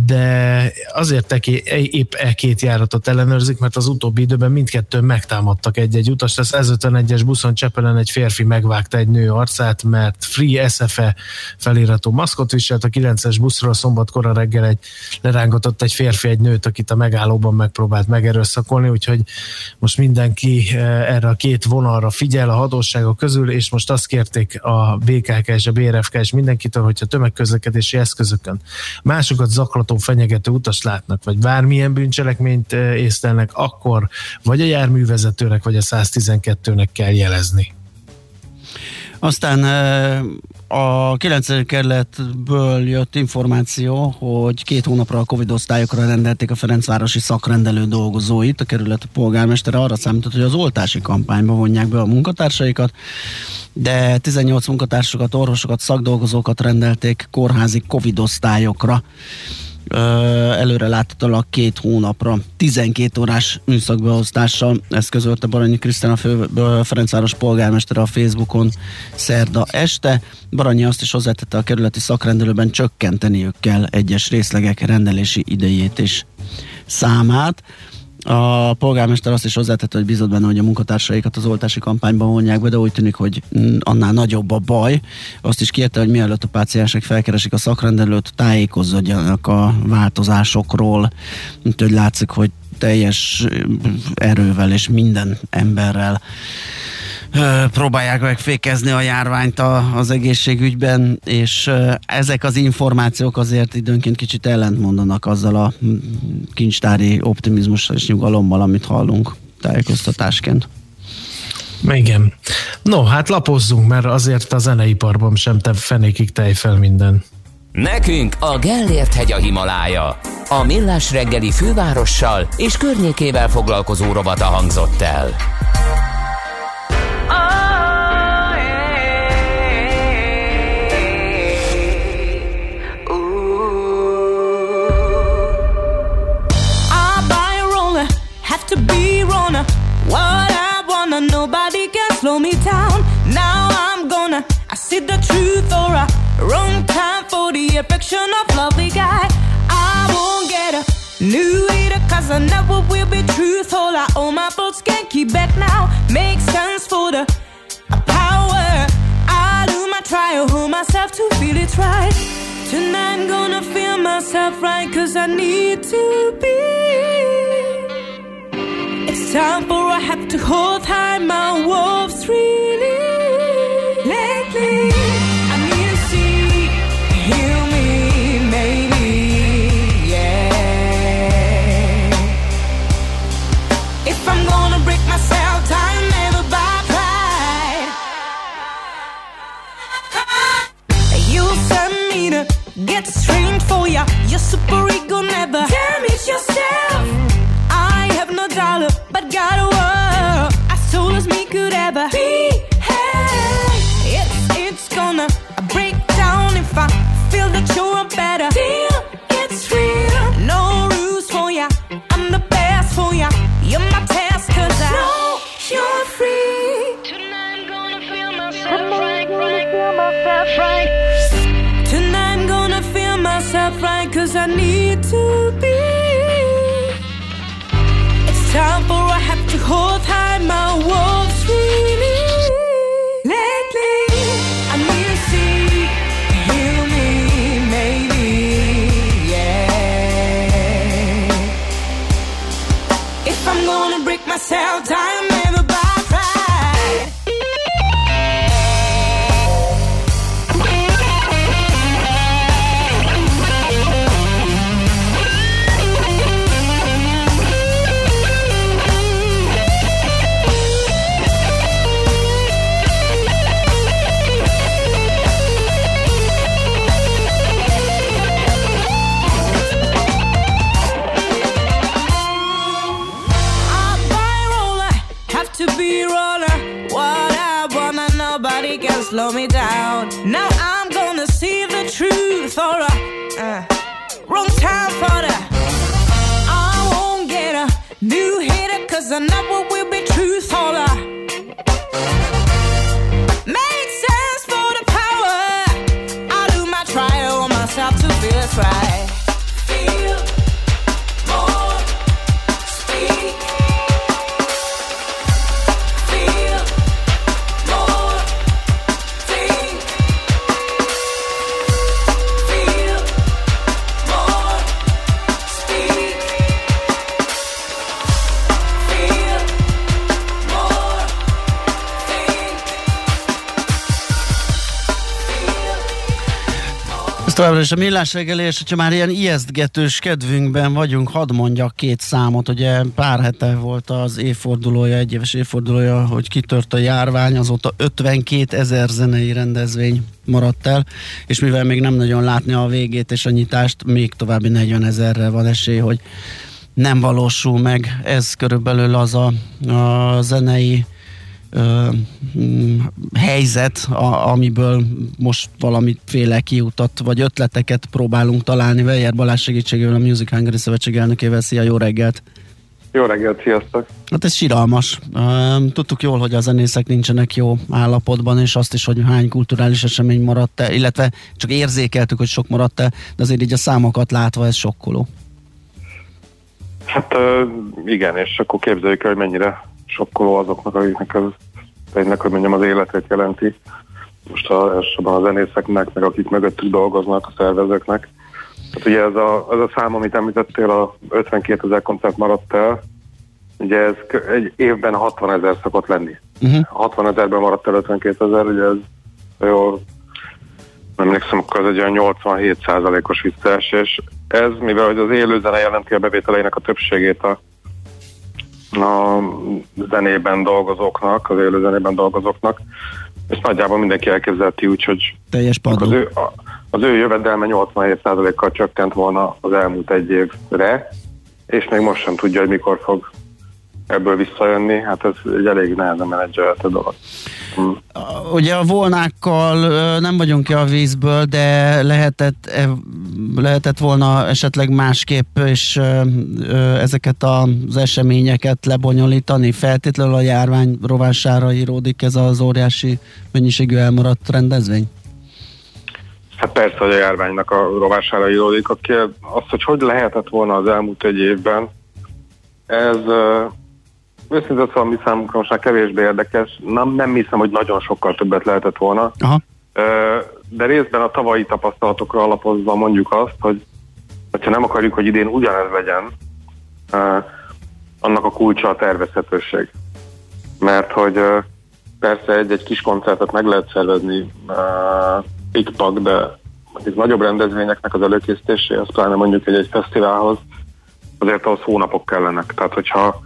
E: de azért teki, épp e két járatot ellenőrzik, mert az utóbbi időben mindkettőn megtámadtak egy-egy utast. A 151-es buszon Csepelen egy férfi megvágta egy nő arcát, mert Free SFE feliratú maszkot viselt. A 9-es buszról szombatkora reggel egy lerángatott egy férfi egy nőt, akit a megállóban megpróbált megerőszakolni, úgyhogy most mindenki erre a két vonalra figyel a hatóságok közül, és most azt kérték a BKK és a BRFK és mindenkitől, hogyha tömegközlekedési eszközökön másokat zaklató, fenyegető utas látnak, vagy bármilyen bűncselekményt eh, észlelnek, akkor vagy a járművezetőnek, vagy a 112-nek kell jelezni.
D: Aztán a 9. kerületből jött információ, hogy két hónapra a Covid osztályokra rendelték a Ferencvárosi szakrendelő dolgozóit. A kerület polgármestere arra számított, hogy az oltási kampányba vonják be a munkatársaikat, de 18 munkatársukat, orvosokat, szakdolgozókat rendelték kórházi Covid osztályokra ö, előre láthatólag két hónapra, 12 órás műszakbeosztással. Ezt közölte Baranyi Krisztina fő, ö, Ferencváros polgármestere a Facebookon szerda este. Baranyi azt is hozzátette a kerületi szakrendelőben csökkenteniük kell egyes részlegek rendelési idejét és számát. A polgármester azt is hozzátette, hogy bízott benne, hogy a munkatársaikat az oltási kampányban vonják be, de úgy tűnik, hogy annál nagyobb a baj. Azt is kérte, hogy mielőtt a páciensek felkeresik a szakrendelőt, tájékozódjanak a változásokról. Úgyhogy látszik, hogy teljes erővel és minden emberrel próbálják megfékezni a járványt a, az egészségügyben, és ezek az információk azért időnként kicsit ellentmondanak azzal a kincstári optimizmussal és nyugalommal, amit hallunk tájékoztatásként.
E: Igen. No, hát lapozzunk, mert azért a zeneiparban sem te fenékig tej fel minden.
B: Nekünk a Gellért hegy a Himalája. A Millás reggeli fővárossal és környékével foglalkozó rovata hangzott el.
F: See the truth or a wrong time for the affection of lovely guy. I won't get a new leader, cause I never will be truthful. I owe my folks can't keep back now. Make sense for the power. I do my trial, hold myself to feel it right. Tonight I'm gonna feel myself right, cause I need to be. It's time for I have to hold high my wolves really. Get strange for ya. Your super ego never damage yourself. I have no dollar, but got a world. As soul as me could ever be. Hey, it's it's gonna break down if I feel that you're better. as I need to be. It's time for I have to hold high my walls really. Lately, I need to see you, me, maybe, yeah. If I'm gonna break myself.
D: Továbbra is a millás reggeli, és hogyha már ilyen ijesztgetős kedvünkben vagyunk, hadd mondjak két számot. Ugye pár hete volt az évfordulója, egy éves évfordulója, hogy kitört a járvány, azóta 52 ezer zenei rendezvény maradt el, és mivel még nem nagyon látni a végét és a nyitást, még további 40 ezerre van esély, hogy nem valósul meg. Ez körülbelül az a, a zenei helyzet, a, amiből most valamiféle kiutat vagy ötleteket próbálunk találni. Vejer Balázs segítségével a Music Hungary Szövetség elnökével. Szia, jó reggelt!
L: Jó reggelt, sziasztok!
D: Hát ez siralmas. Ö, Tudtuk jól, hogy a zenészek nincsenek jó állapotban, és azt is, hogy hány kulturális esemény maradt el, illetve csak érzékeltük, hogy sok maradt el, de azért így a számokat látva ez sokkoló.
L: Hát igen, és akkor képzeljük el, hogy mennyire sokkoló azoknak, akiknek ez tényleg, hogy mondjam, az életét jelenti. Most a, elsősorban a zenészeknek, meg akik mögöttük dolgoznak, a szervezőknek. Tehát ugye ez a, ez a szám, amit említettél, a 52 ezer koncert maradt el, ugye ez egy évben 60 ezer szokott lenni.
D: Uh-huh.
L: 60 ezerben maradt el 52 ezer, ugye ez jól nem emlékszem, akkor ez egy olyan 87 százalékos visszaesés. Ez, mivel hogy az élő zene jelenti a bevételeinek a többségét a, a zenében dolgozóknak, az élő zenében dolgozóknak, ezt nagyjából mindenki elképzelheti úgy, hogy
D: Teljes padló.
L: az ő, a, az ő jövedelme 87%-kal csökkent volna az elmúlt egy évre, és még most sem tudja, hogy mikor fog ebből visszajönni. Hát ez egy elég nehezen menedzselhető dolog. Hm.
D: Ugye a volnákkal nem vagyunk ki a vízből, de lehetett, e, lehetett volna esetleg másképp és ezeket az eseményeket lebonyolítani. Feltétlenül a járvány rovására íródik ez az óriási mennyiségű elmaradt rendezvény?
L: Hát persze, hogy a járványnak a rovására íródik. A kér, az, hogy hogy lehetett volna az elmúlt egy évben, ez őszintén szóval mi számunkra most már kevésbé érdekes. Nem, nem hiszem, hogy nagyon sokkal többet lehetett volna.
D: Aha.
L: De részben a tavalyi tapasztalatokra alapozva mondjuk azt, hogy ha nem akarjuk, hogy idén ugyanez legyen, annak a kulcsa a tervezhetőség. Mert hogy persze egy-egy kis koncertet meg lehet szervezni pikpak, de mondjuk nagyobb rendezvényeknek az előkészítéséhez, pláne mondjuk egy, egy fesztiválhoz, azért ahhoz hónapok kellenek. Tehát, hogyha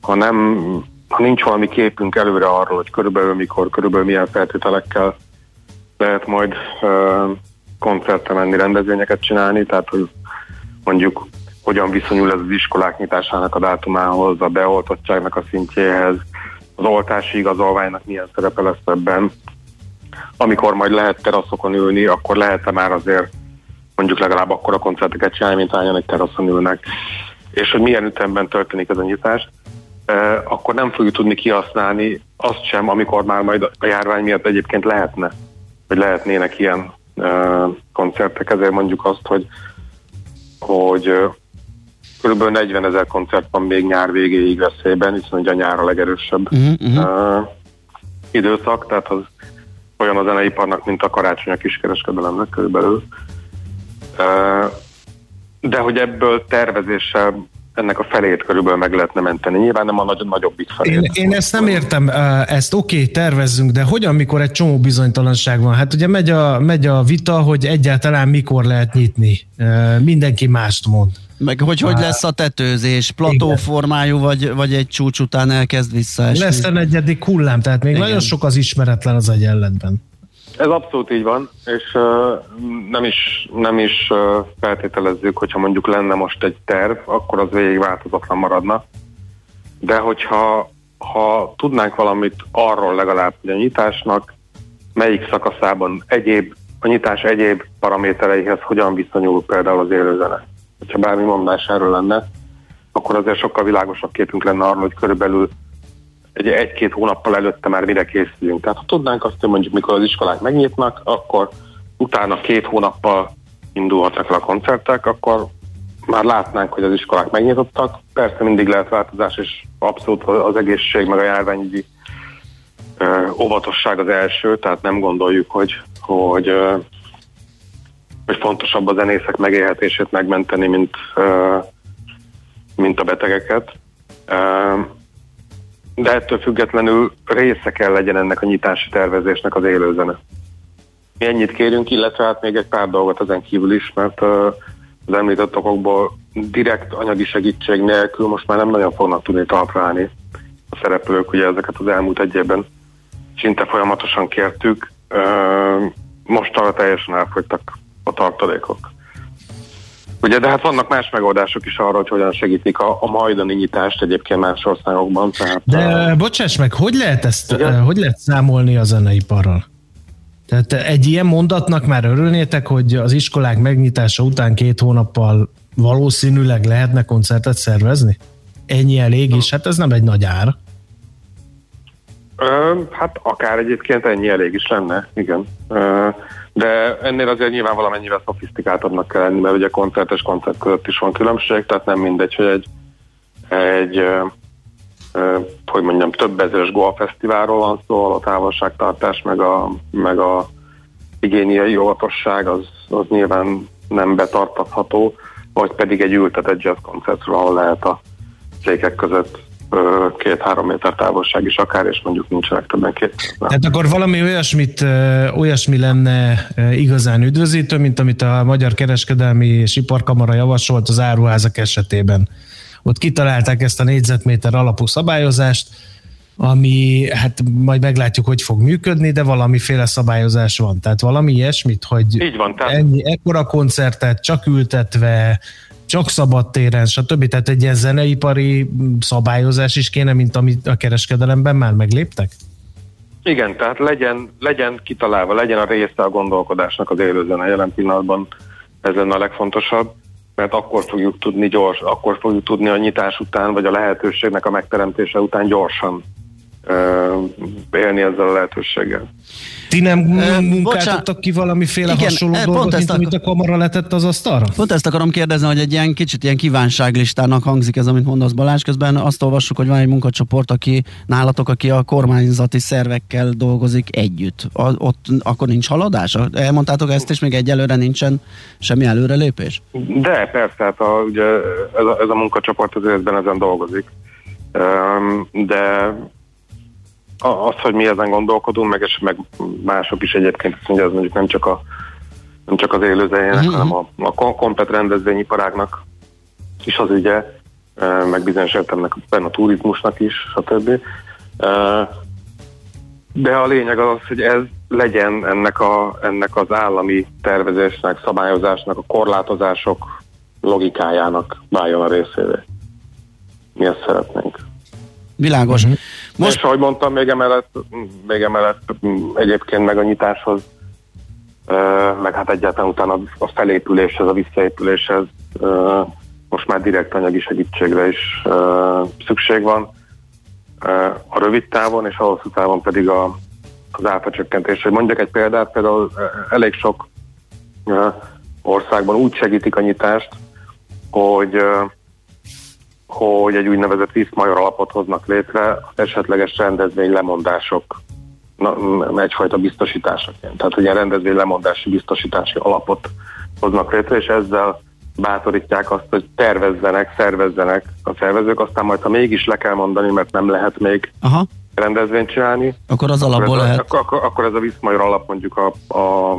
L: ha nem, ha nincs valami képünk előre arról, hogy körülbelül mikor, körülbelül milyen feltételekkel lehet majd uh, koncertre menni, rendezvényeket csinálni, tehát, hogy mondjuk hogyan viszonyul ez az iskolák nyitásának a dátumához, a beoltottságnak a szintjéhez, az oltási igazolványnak milyen szerepe lesz ebben. Amikor majd lehet teraszokon ülni, akkor lehet-e már azért mondjuk legalább akkor a koncerteket csinálni, mint hányan egy teraszon ülnek, és hogy milyen ütemben történik ez a nyitás, akkor nem fogjuk tudni kihasználni azt sem, amikor már majd a járvány miatt egyébként lehetne, hogy lehetnének ilyen koncertek. Ezért mondjuk azt, hogy, hogy kb. 40 ezer koncert van még nyár végéig veszélyben, hiszen ugye a nyár a legerősebb
D: Uh-huh, uh-huh.
L: uh, időszak, tehát az olyan a zeneiparnak, mint a karácsony a kiskereskedelemnek körülbelül. De hogy ebből tervezéssel ennek a felét körülbelül meg lehetne menteni. Nyilván nem a nagy, nagyobbik felét.
E: Én, én ezt nem értem, ezt oké, okay, tervezzünk, de hogyan, mikor egy csomó bizonytalanság van? Hát ugye megy a, megy a vita, hogy egyáltalán mikor lehet nyitni. Mindenki mást mond.
D: Meg hogy hogy lesz a tetőzés, platóformájú, vagy, vagy egy csúcs után elkezd visszaesni.
E: Lesz a negyedik hullám, tehát még
D: Igen.
E: nagyon sok az ismeretlen az egyenletben.
L: Ez abszolút így van, és uh, nem is, nem is uh, feltételezzük, hogyha mondjuk lenne most egy terv, akkor az végig változatlan maradna. De hogyha ha tudnánk valamit arról legalább, hogy a nyitásnak melyik szakaszában egyéb, a nyitás egyéb paramétereihez hogyan viszonyul például az élőzene. Hogyha bármi mondás erről lenne, akkor azért sokkal világosabb képünk lenne arról, hogy körülbelül egy egy-két hónappal előtte már mire készülünk. Tehát ha tudnánk azt, hogy mondjuk mikor az iskolák megnyitnak, akkor utána két hónappal indulhatnak le a koncertek, akkor már látnánk, hogy az iskolák megnyitottak. Persze mindig lehet változás, és abszolút az egészség meg a járványügyi ö, óvatosság az első, tehát nem gondoljuk, hogy, hogy, ö, hogy fontosabb a zenészek megélhetését megmenteni, mint, ö, mint a betegeket. De ettől függetlenül része kell legyen ennek a nyitási tervezésnek az élőzene. Mi ennyit kérünk, illetve hát még egy pár dolgot ezen kívül is, mert az említett okokból direkt anyagi segítség nélkül most már nem nagyon fognak tudni talpra állni a szereplők, ugye ezeket az elmúlt egy évben szinte folyamatosan kértük, most arra teljesen elfogytak a tartalékok. Ugye, de hát vannak más megoldások is arra, hogy hogyan segítik a, a majdani nyitást egyébként más országokban. Tehát,
E: De bocsáss meg, hogy lehet ezt, eh, hogy lehet számolni a zeneiparral? Tehát egy ilyen mondatnak már örülnétek, hogy az iskolák megnyitása után két hónappal valószínűleg lehetne koncertet szervezni? Ennyi elég, és hát ez nem egy nagy ár.
L: Ö, hát akár egyébként ennyi elég is lenne, igen. Ö, de ennél azért nyilván valamennyivel szofisztikáltabbnak kell lenni, mert ugye koncert és koncert között is van különbség, tehát nem mindegy, hogy egy, egy hogy mondjam, több ezeres Goa Fesztiválról van szó, a távolságtartás meg a, meg a higiéniai óvatosság az, az nyilván nem betartatható, vagy pedig egy ültetett jazz koncertről, ahol lehet a székek között két-három méter távolság is akár, és mondjuk nincsenek többen két.
E: Tehát akkor valami olyasmit, olyasmi lenne igazán üdvözítő, mint amit a Magyar Kereskedelmi és Iparkamara javasolt az áruházak esetében. Ott kitalálták ezt a négyzetméter alapú szabályozást, ami, hát majd meglátjuk, hogy fog működni, de valamiféle szabályozás van. Tehát valami ilyesmit, hogy
L: Így van, tehát-
E: ennyi, ekkora koncertet csak ültetve, csak szabadtéren, stb. Tehát egy ilyen zeneipari szabályozás is kéne, mint amit a kereskedelemben már megléptek?
L: Igen, tehát legyen, legyen kitalálva, legyen a része a gondolkodásnak az élőzene jelen pillanatban, ez lenne a legfontosabb, mert akkor fogjuk tudni gyors, akkor fogjuk tudni a nyitás után, vagy a lehetőségnek a megteremtése után gyorsan élni ezzel a lehetőséggel.
E: Ti nem munkáltattak ki valamiféle
D: Igen,
E: hasonló
D: pont
E: dolgot, mint amit a kamara letett az asztalra?
D: Pont ezt akarom kérdezni, hogy egy ilyen kicsit ilyen kívánságlistának hangzik ez, amit mondasz Balázs. Közben azt olvassuk, hogy van egy munkacsoport, aki nálatok, aki a kormányzati szervekkel dolgozik együtt. A, ott akkor nincs haladás? Elmondtátok ezt, és még egyelőre nincsen semmi előrelépés?
L: De persze, hát a, ugye ez, a, ez a munkacsoport az ezen dolgozik. De az, hogy mi ezen gondolkodunk, meg, és meg mások is egyébként, azt mondja, ez mondjuk nem csak, a, nem csak az élőzenének,
D: Mhm.
L: hanem a, a kom- komplet rendezvényiparágnak is az ügye, meg bizonyos értelemnek benne a turizmusnak is, stb. De a lényeg az, hogy ez legyen ennek, a, ennek az állami tervezésnek, szabályozásnak, a korlátozások logikájának váljon a részévé. Mi ezt szeretnénk.
D: Világos.
L: Most... És ahogy mondtam, még emellett, még emellett egyébként meg a nyitáshoz, meg hát egyáltalán utána a felépüléshez, a visszaépüléshez most már direkt anyagi segítségre is szükség van. A rövid távon és a hosszú távon pedig a, az áfacsökkentés. Hogy mondjak egy példát, például elég sok országban úgy segítik a nyitást, hogy hogy egy úgynevezett viszmajor alapot hoznak létre az esetleges rendezvény lemondások na, egyfajta biztosításaként. Tehát, ilyen rendezvény lemondási biztosítási alapot hoznak létre, és ezzel bátorítják azt, hogy tervezzenek, szervezzenek a szervezők, aztán majd, ha mégis le kell mondani, mert nem lehet még
D: Aha.
L: rendezvényt csinálni,
D: Akkor az alapból
L: ez a,
D: lehet.
L: Akkor, akkor, akkor ez a viszmajor alap mondjuk a, a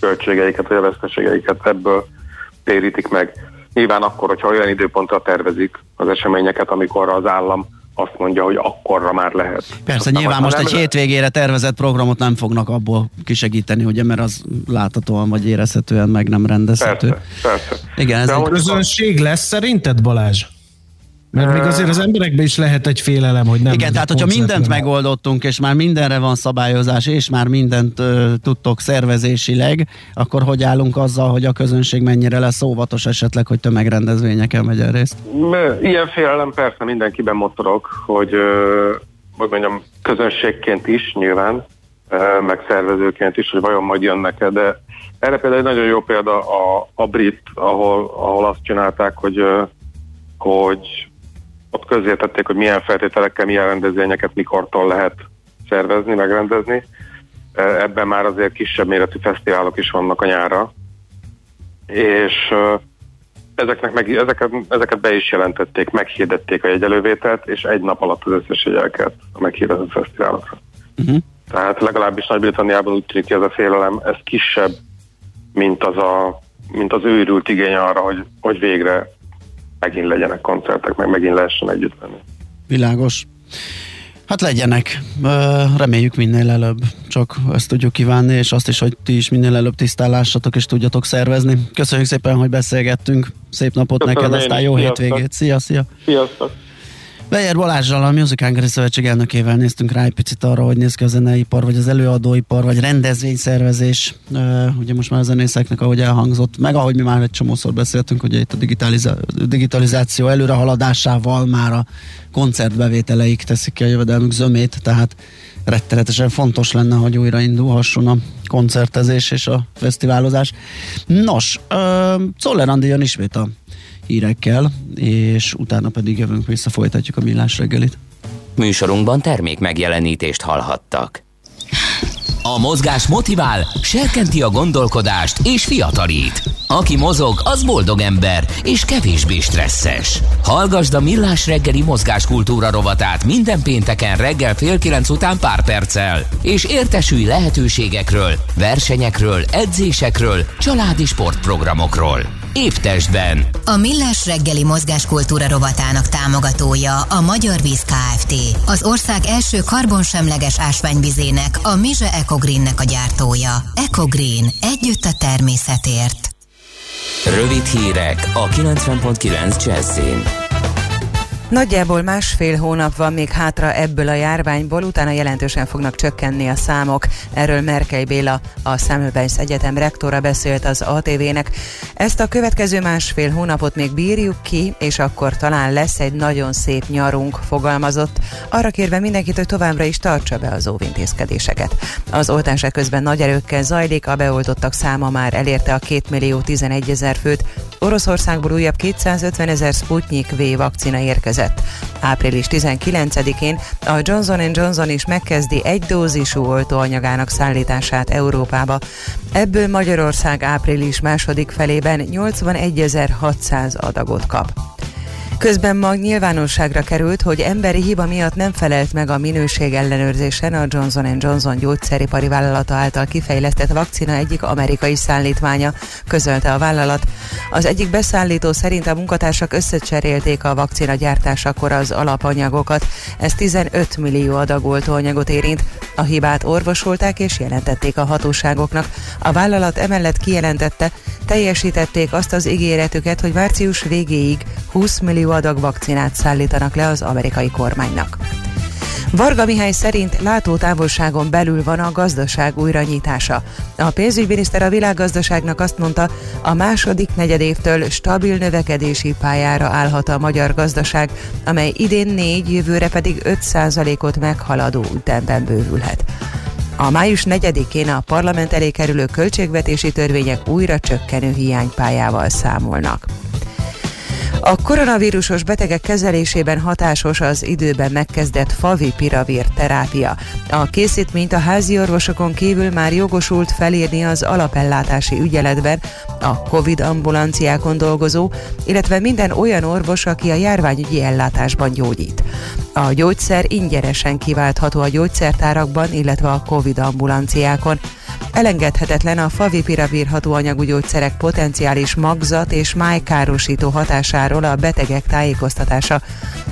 L: költségeiket, vagy a veszteségeiket ebből térítik meg. Nyilván akkor, hogyha olyan időpontra tervezik az eseményeket, amikor az állam azt mondja, hogy akkorra már lehet.
D: Persze,
L: Aztán
D: nyilván most
L: ha
D: egy
L: nem-
D: hétvégére tervezett programot nem fognak abból kisegíteni, ugye, mert az láthatóan vagy érezhetően meg nem rendezhető.
L: Persze, persze.
D: Igen, ez
E: De
D: egy...
E: a közönség lesz szerinted, Balázs? Mert még azért az emberekben is lehet egy félelem, hogy nem
D: Igen, tehát hogyha mindent megoldottunk, és már mindenre van szabályozás, és már mindent ö, tudtok szervezésileg, akkor hogy állunk azzal, hogy a közönség mennyire lesz óvatos esetleg, hogy tömegrendezvényeken vegyen részt?
L: Ilyen félelem persze mindenkiben motorog, hogy, ö, hogy mondjam, közönségként is nyilván, ö, meg szervezőként is, hogy vajon majd jönnek-e, de erre például egy nagyon jó példa a, a brit, ahol, ahol azt csinálták, hogy, ö, hogy ott közzétették, hogy milyen feltételekkel, milyen rendezvényeket mikortól lehet szervezni, megrendezni. Ebben már azért kisebb méretű fesztiválok is vannak a nyára, és ezeknek meg, ezeket, ezeket be is jelentették, meghirdették a jegyelővételt, és egy nap alatt az összes jegyelket a meghirdetett fesztiválokra.
D: Uh-huh.
L: Tehát legalábbis Nagy-Britanniában úgy tűnik, hogy ez a félelem, ez kisebb, mint az, a, mint az őrült igény arra, hogy, hogy végre megint legyenek koncertek, meg megint lehessen együtt lenni.
D: Világos. Hát legyenek. Reméljük minél előbb. Csak ezt tudjuk kívánni, és azt is, hogy ti is minél előbb tisztán lássatok, és tudjatok szervezni. Köszönjük szépen, hogy beszélgettünk. Szép napot
L: Köszönöm
D: neked, aztán jó
L: Sziasztok.
D: hétvégét. Szia, szia!
L: Sziasztok!
D: Bejer Balázsral, a Music Hungary Szövetség elnökével néztünk rá egy picit arra, hogy néz ki a zeneipar, vagy az előadóipar, vagy rendezvényszervezés. Ugye most már a zenészeknek, ahogy elhangzott, meg ahogy mi már egy csomószor beszéltünk, ugye itt a digitaliza- digitalizáció előrehaladásával már a koncertbevételeik teszik ki a jövedelmük zömét, tehát rettenetesen fontos lenne, hogy újraindulhasson a koncertezés és a fesztiválozás. Nos, Czoller Andi jön ismét a hírekkel, és utána pedig jövünk vissza, folytatjuk a millás reggelit.
B: Műsorunkban termék megjelenítést hallhattak. A mozgás motivál, serkenti a gondolkodást és fiatalít. Aki mozog, az boldog ember és kevésbé stresszes. Hallgasd a Millás reggeli mozgáskultúra rovatát minden pénteken reggel fél kilenc után pár perccel, és értesülj lehetőségekről, versenyekről, edzésekről, családi sportprogramokról. Épp testben.
H: A Millás reggeli mozgáskultúra rovatának támogatója a Magyar Víz Kft. Az ország első karbonsemleges ásványvizének, a Mize Ecogreennek a gyártója. Ecogreen. Együtt a természetért.
B: Rövid hírek a 90.9 Jazzin.
J: Nagyjából másfél hónap van még hátra ebből a járványból, utána jelentősen fognak csökkenni a számok. Erről Merkely Béla, a Semmelweis Egyetem rektora beszélt az ATV-nek. Ezt a következő másfél hónapot még bírjuk ki, és akkor talán lesz egy nagyon szép nyarunk, fogalmazott, arra kérve mindenkit, hogy továbbra is tartsa be az óvintézkedéseket. Az oltások közben nagy erőkkel zajlik, a beoltottak száma már elérte a 2 millió 11 ezer főt, Oroszországból újabb 250 ezer Sputnik V vakcina érkezett. Április 19-én a Johnson Johnson is megkezdi egy dózisú oltóanyagának szállítását Európába. Ebből Magyarország április második felében 81.600 adagot kap. Közben ma nyilvánosságra került, hogy emberi hiba miatt nem felelt meg a minőség ellenőrzésen a Johnson Johnson gyógyszeripari vállalata által kifejlesztett vakcina egyik amerikai szállítmánya, közölte a vállalat. Az egyik beszállító szerint a munkatársak összecserélték a vakcina gyártásakor az alapanyagokat. Ez 15 millió adag oltóanyagot érint. A hibát orvosolták és jelentették a hatóságoknak. A vállalat emellett kijelentette, teljesítették azt az ígéretüket, hogy március végéig 20 millió adag vakcinát szállítanak le az amerikai kormánynak. Varga Mihály szerint látótávolságon belül van a gazdaság újranyitása. A pénzügyminiszter a világgazdaságnak azt mondta, a második negyedévtől stabil növekedési pályára állhat a magyar gazdaság, amely idén 4, jövőre pedig 5 ot meghaladó ütemben bővülhet. A május 4-én a parlament elé kerülő költségvetési törvények újra csökkenő hiánypályával számolnak. A koronavírusos betegek kezelésében hatásos az időben megkezdett favipiravir terápia. A készítményt a házi orvosokon kívül már jogosult felírni az alapellátási ügyeletben a COVID ambulanciákon dolgozó, illetve minden olyan orvos, aki a járványügyi ellátásban gyógyít. A gyógyszer ingyenesen kiváltható a gyógyszertárakban, illetve a COVID ambulanciákon. Elengedhetetlen a favipiravir hatóanyagú gyógyszerek potenciális magzat és májkárosító hatásáról a betegek tájékoztatása,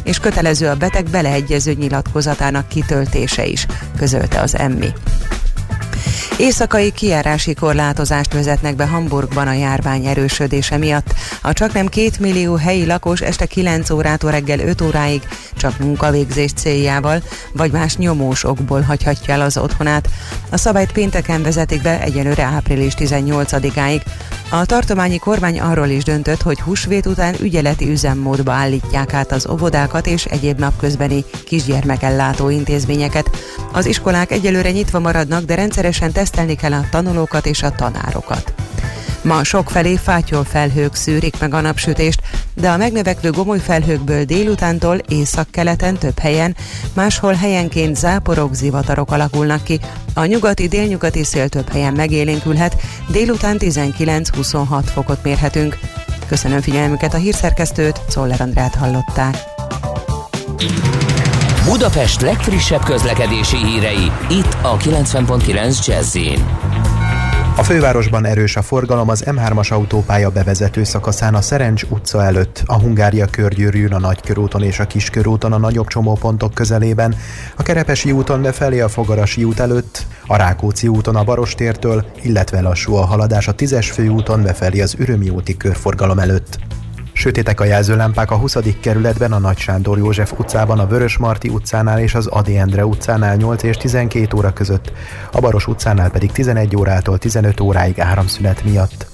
J: és kötelező a beteg beleegyező nyilatkozatának kitöltése is, közölte az emmi. Éjszakai kijárási korlátozást vezetnek be Hamburgban a járvány erősödése miatt. A csak nem két millió helyi lakos este 9 órától reggel 5 óráig csak munkavégzés céljával, vagy más nyomós okból hagyhatja el az otthonát. A szabályt pénteken vezetik be egyelőre április 18-áig. A tartományi kormány arról is döntött, hogy húsvét után ügyeleti üzemmódba állítják át az óvodákat és egyéb napközbeni kisgyermekellátó intézményeket. Az iskolák egyelőre nyitva maradnak, de rendszeresen tesztelni kell a tanulókat és a tanárokat. Ma sokfelé fátyol felhők szűrik meg a napsütést, de a megnövekvő gomoly felhőkből délutántól északkeleten több helyen, máshol helyenként záporok, zivatarok alakulnak ki. A nyugati délnyugati szél több helyen megélénkülhet, délután 19-26 fokot mérhetünk. Köszönöm figyelmüket a hírszerkesztőt, Czoller Andrát hallották.
M: Budapest legfrissebb közlekedési hírei, itt a 90.9 jazz
N: A fővárosban erős a forgalom az M3-as autópálya bevezető szakaszán a Szerencs utca előtt, a Hungária körgyűrűn, a Nagykörúton és a Kiskörúton a nagyobb csomópontok közelében, a Kerepesi úton befelé a Fogarasi út előtt, a Rákóczi úton a Barostértől, illetve lassú a haladás a 10-es főúton befelé az Ürömi úti körforgalom előtt. Sötétek a jelzőlámpák a 20. kerületben, a Nagy Sándor József utcában, a Vörös Marti utcánál és az Adi Endre utcánál 8 és 12 óra között, a Baros utcánál pedig 11 órától 15 óráig áramszünet miatt.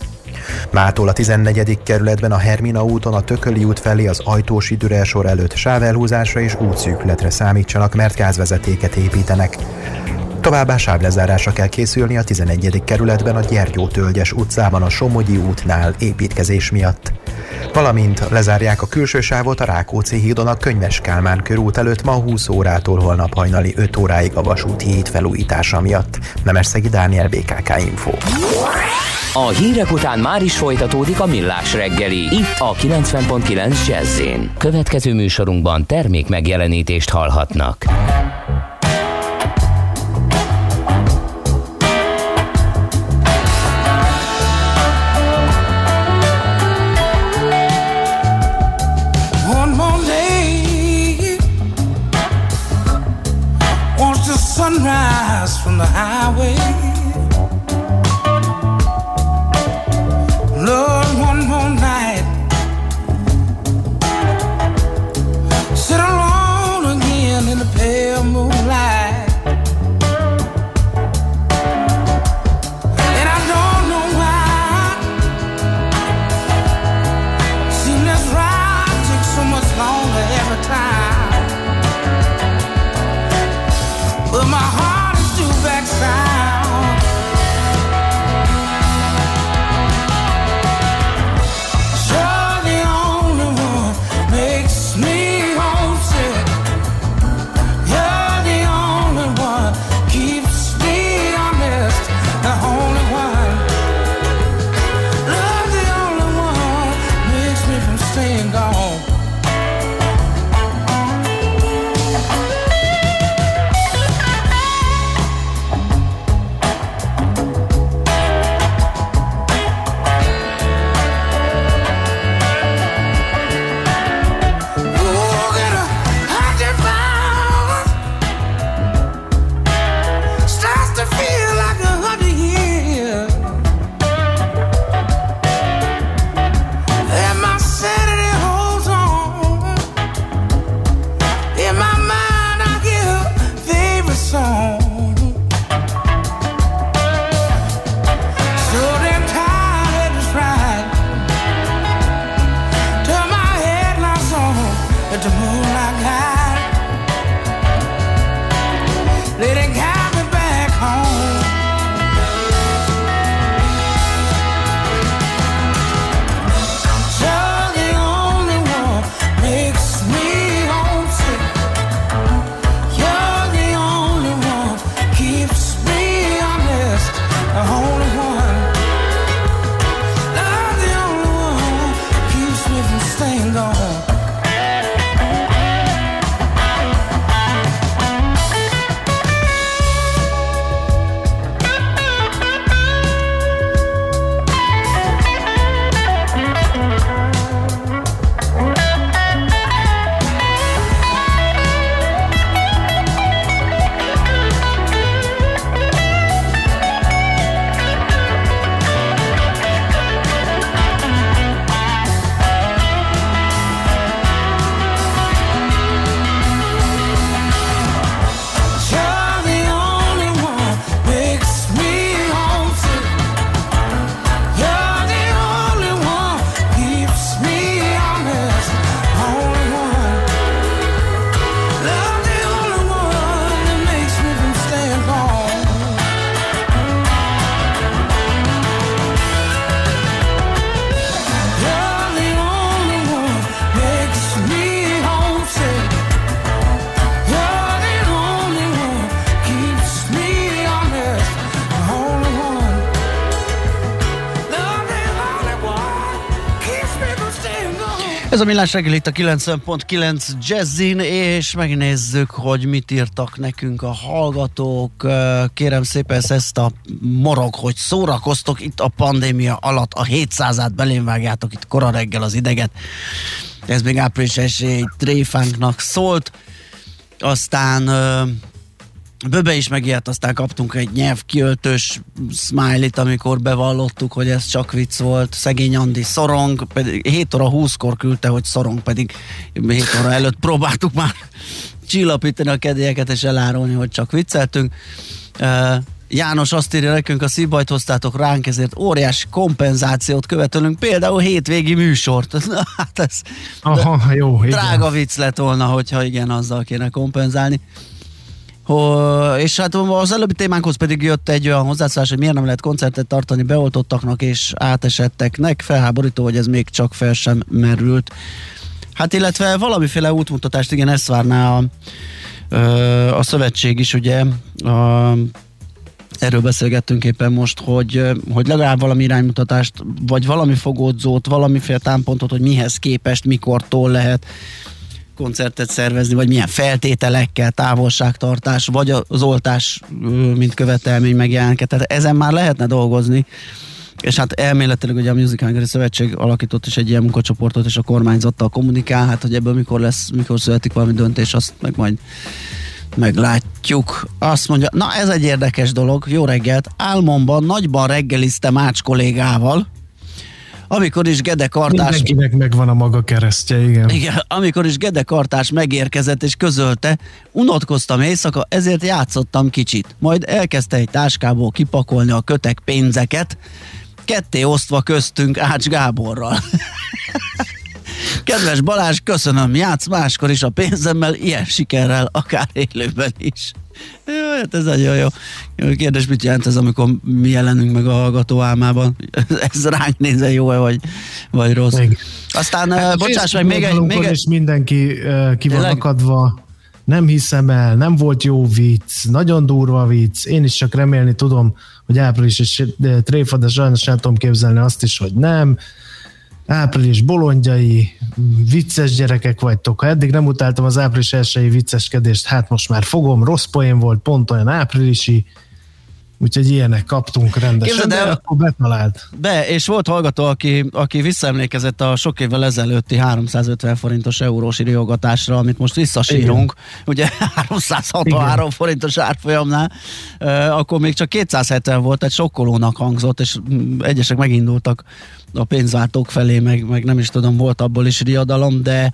N: Mától a 14. kerületben a Hermina úton a Tököli út felé az ajtós időre sor előtt sávelhúzásra és útszűkületre számítsanak, mert gázvezetéket építenek. Továbbá sávlezárásra kell készülni a 11. kerületben a Gyergyó Tölgyes utcában a Somogyi útnál építkezés miatt. Valamint lezárják a külső sávot a Rákóczi hídon a Könyves Kálmán körút előtt ma 20 órától holnap hajnali 5 óráig a vasúti híd felújítása miatt. Nemesszegi Dániel BKK Info.
M: A hírek után már is folytatódik a millás reggeli, itt a 90.9 jazz Következő műsorunkban termék megjelenítést hallhatnak.
O: A
D: millás reggel itt a 90.9 Jazzin, és megnézzük, hogy mit írtak nekünk a hallgatók. Kérem szépen ezt a morog, hogy szórakoztok itt a pandémia alatt, a 700-át belém vágjátok itt kora reggel az ideget. Ez még április esély tréfánknak szólt. Aztán Böbe is megijedt, aztán kaptunk egy nyelvkiöltős smiley-t, amikor bevallottuk, hogy ez csak vicc volt. Szegény Andi szorong, pedig 7 óra 20-kor küldte, hogy szorong, pedig 7 óra előtt próbáltuk már csillapítani a kedélyeket és elárulni, hogy csak vicceltünk. Uh, János azt írja nekünk, a szívbajt hoztátok ránk, ezért óriási kompenzációt követelünk, például hétvégi műsort. hát ez
E: Aha, jó, igen.
D: drága vicc lett volna, hogyha igen, azzal kéne kompenzálni. Ho, és hát az előbbi témánkhoz pedig jött egy olyan hozzászólás, hogy miért nem lehet koncertet tartani beoltottaknak és átesetteknek. Felháborító, hogy ez még csak fel sem merült. Hát illetve valamiféle útmutatást, igen, ezt várná a, a szövetség is, ugye a, erről beszélgettünk éppen most, hogy, hogy legalább valami iránymutatást, vagy valami fogódzót, valamiféle támpontot, hogy mihez képest, mikortól lehet koncertet szervezni, vagy milyen feltételekkel, távolságtartás, vagy az oltás, mint követelmény megjelenik. Tehát ezen már lehetne dolgozni. És hát elméletileg ugye a Music Hungary Szövetség alakított is egy ilyen munkacsoportot, és a kormányzattal kommunikál, hát hogy ebből mikor lesz, mikor születik valami döntés, azt meg majd meglátjuk. Azt mondja, na ez egy érdekes dolog, jó reggelt, álmomban nagyban reggeliztem Ács kollégával, amikor is Gede Kartás...
E: Mindenkinek megvan a maga keresztje, igen.
D: Igen, amikor is Gede Kartás megérkezett és közölte, unatkoztam éjszaka, ezért játszottam kicsit. Majd elkezdte egy táskából kipakolni a kötek pénzeket, ketté osztva köztünk Ács Gáborral. Kedves Balázs, köszönöm, játsz máskor is a pénzemmel, ilyen sikerrel, akár élőben is. Jó, hát ez nagyon jó. Kérdés, mit jelent ez, amikor mi jelenünk meg a hallgató álmában? Ez ránk nézve jó-e, vagy, vagy rossz?
E: Még.
D: Aztán,
E: Hát
D: bocsáss meg, még egy... Még egy
E: És mindenki uh, ki van akadva, nem hiszem el, nem volt jó vicc, nagyon durva vicc, én is csak remélni tudom, hogy április és de tréfa, de sajnos nem tudom képzelni azt is, hogy nem. Április bolondjai, vicces gyerekek vagytok. Ha eddig nem utáltam az április elsői vicceskedést, hát most már fogom, rossz poén volt, pont olyan áprilisi, úgyhogy ilyenek kaptunk rendesen,
D: Képzeld el-
E: de akkor betalált.
D: Be, és volt hallgató, aki, aki visszaemlékezett a sok évvel ezelőtti 350 forintos eurós riogatásra, amit most visszasírunk, ugye 363
E: Igen.
D: forintos árfolyamnál, akkor még csak 270 volt, egy sokkolónak hangzott, és egyesek megindultak a pénzváltók felé, meg, meg nem is tudom, volt abból is riadalom, de,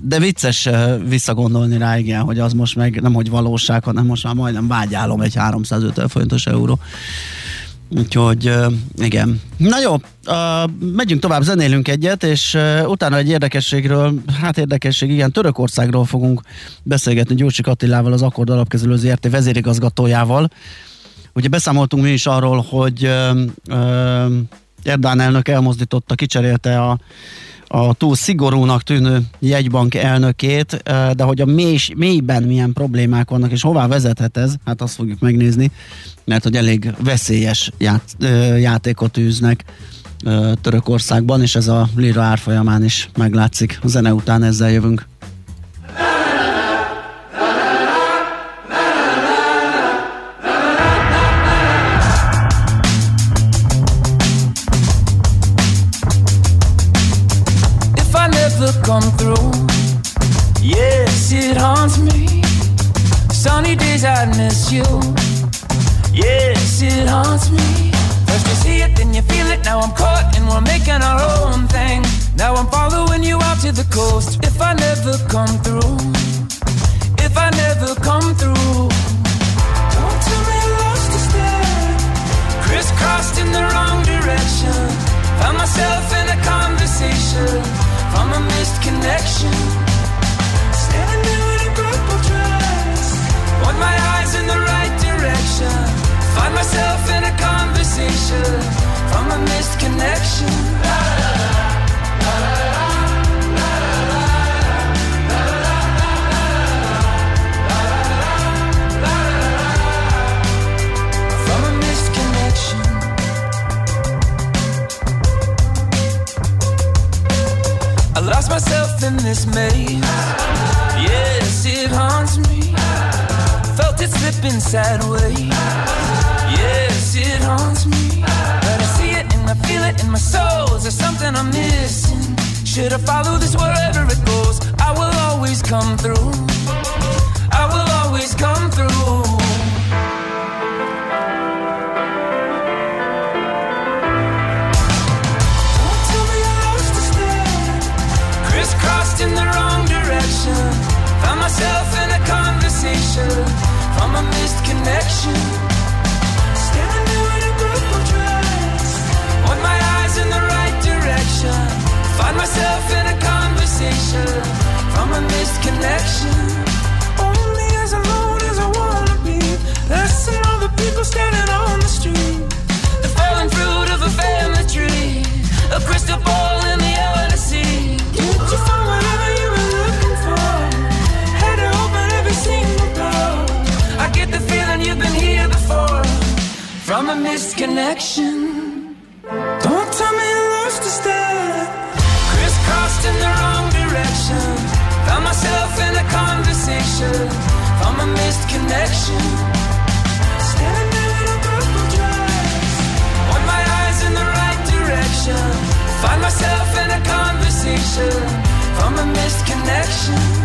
D: de vicces visszagondolni rá, igen, hogy az most meg nem hogy valóság, hanem most már majdnem vágyálom egy 350 forintos euró. Úgyhogy igen. Na jó, megyünk tovább, zenélünk egyet, és utána egy érdekességről, hát érdekesség, igen, Törökországról fogunk beszélgetni Gyurcsik Attilával, az Akkord Alapkezelő ZRT vezérigazgatójával. Ugye beszámoltunk mi is arról, hogy uh, uh, Erdán elnök elmozdította, kicserélte a a túl szigorúnak tűnő jegybank elnökét, de hogy a mély, mélyben milyen problémák vannak, és hová vezethet ez, hát azt fogjuk megnézni, mert hogy elég veszélyes ját, játékot űznek Törökországban, és ez a lira árfolyamán is meglátszik. A zene után ezzel jövünk.
P: You. Yes, it haunts me. First you see it, then you feel it. Now I'm caught and we're making our own thing. Now I'm following you out to the coast. If I never come through, if I never come through, don't tell me lost a step. Crisscrossed in the wrong direction. Found myself in a conversation from a missed connection. Myself in a conversation from a missed connection. From a missed connection. I lost myself in this maze. Yes, it haunts me. Felt it slipping sideways. Yes, it haunts me. But I see it and I feel it in my soul. Is there something I'm missing? Should I follow this wherever it goes? I will always come through. I will always come through. In the wrong direction. Found myself connection. Only as alone as I wanna be. Less than all the people standing on the street. The fallen fruit of a family tree. A crystal ball in the see. Did you find whatever you were looking for? Had to open every single door. I get the feeling you've been here before. From a missed connection. Conversation from a missed connection. Standing in a purple dress. Want my eyes in the right direction. Find myself in a conversation from a missed connection.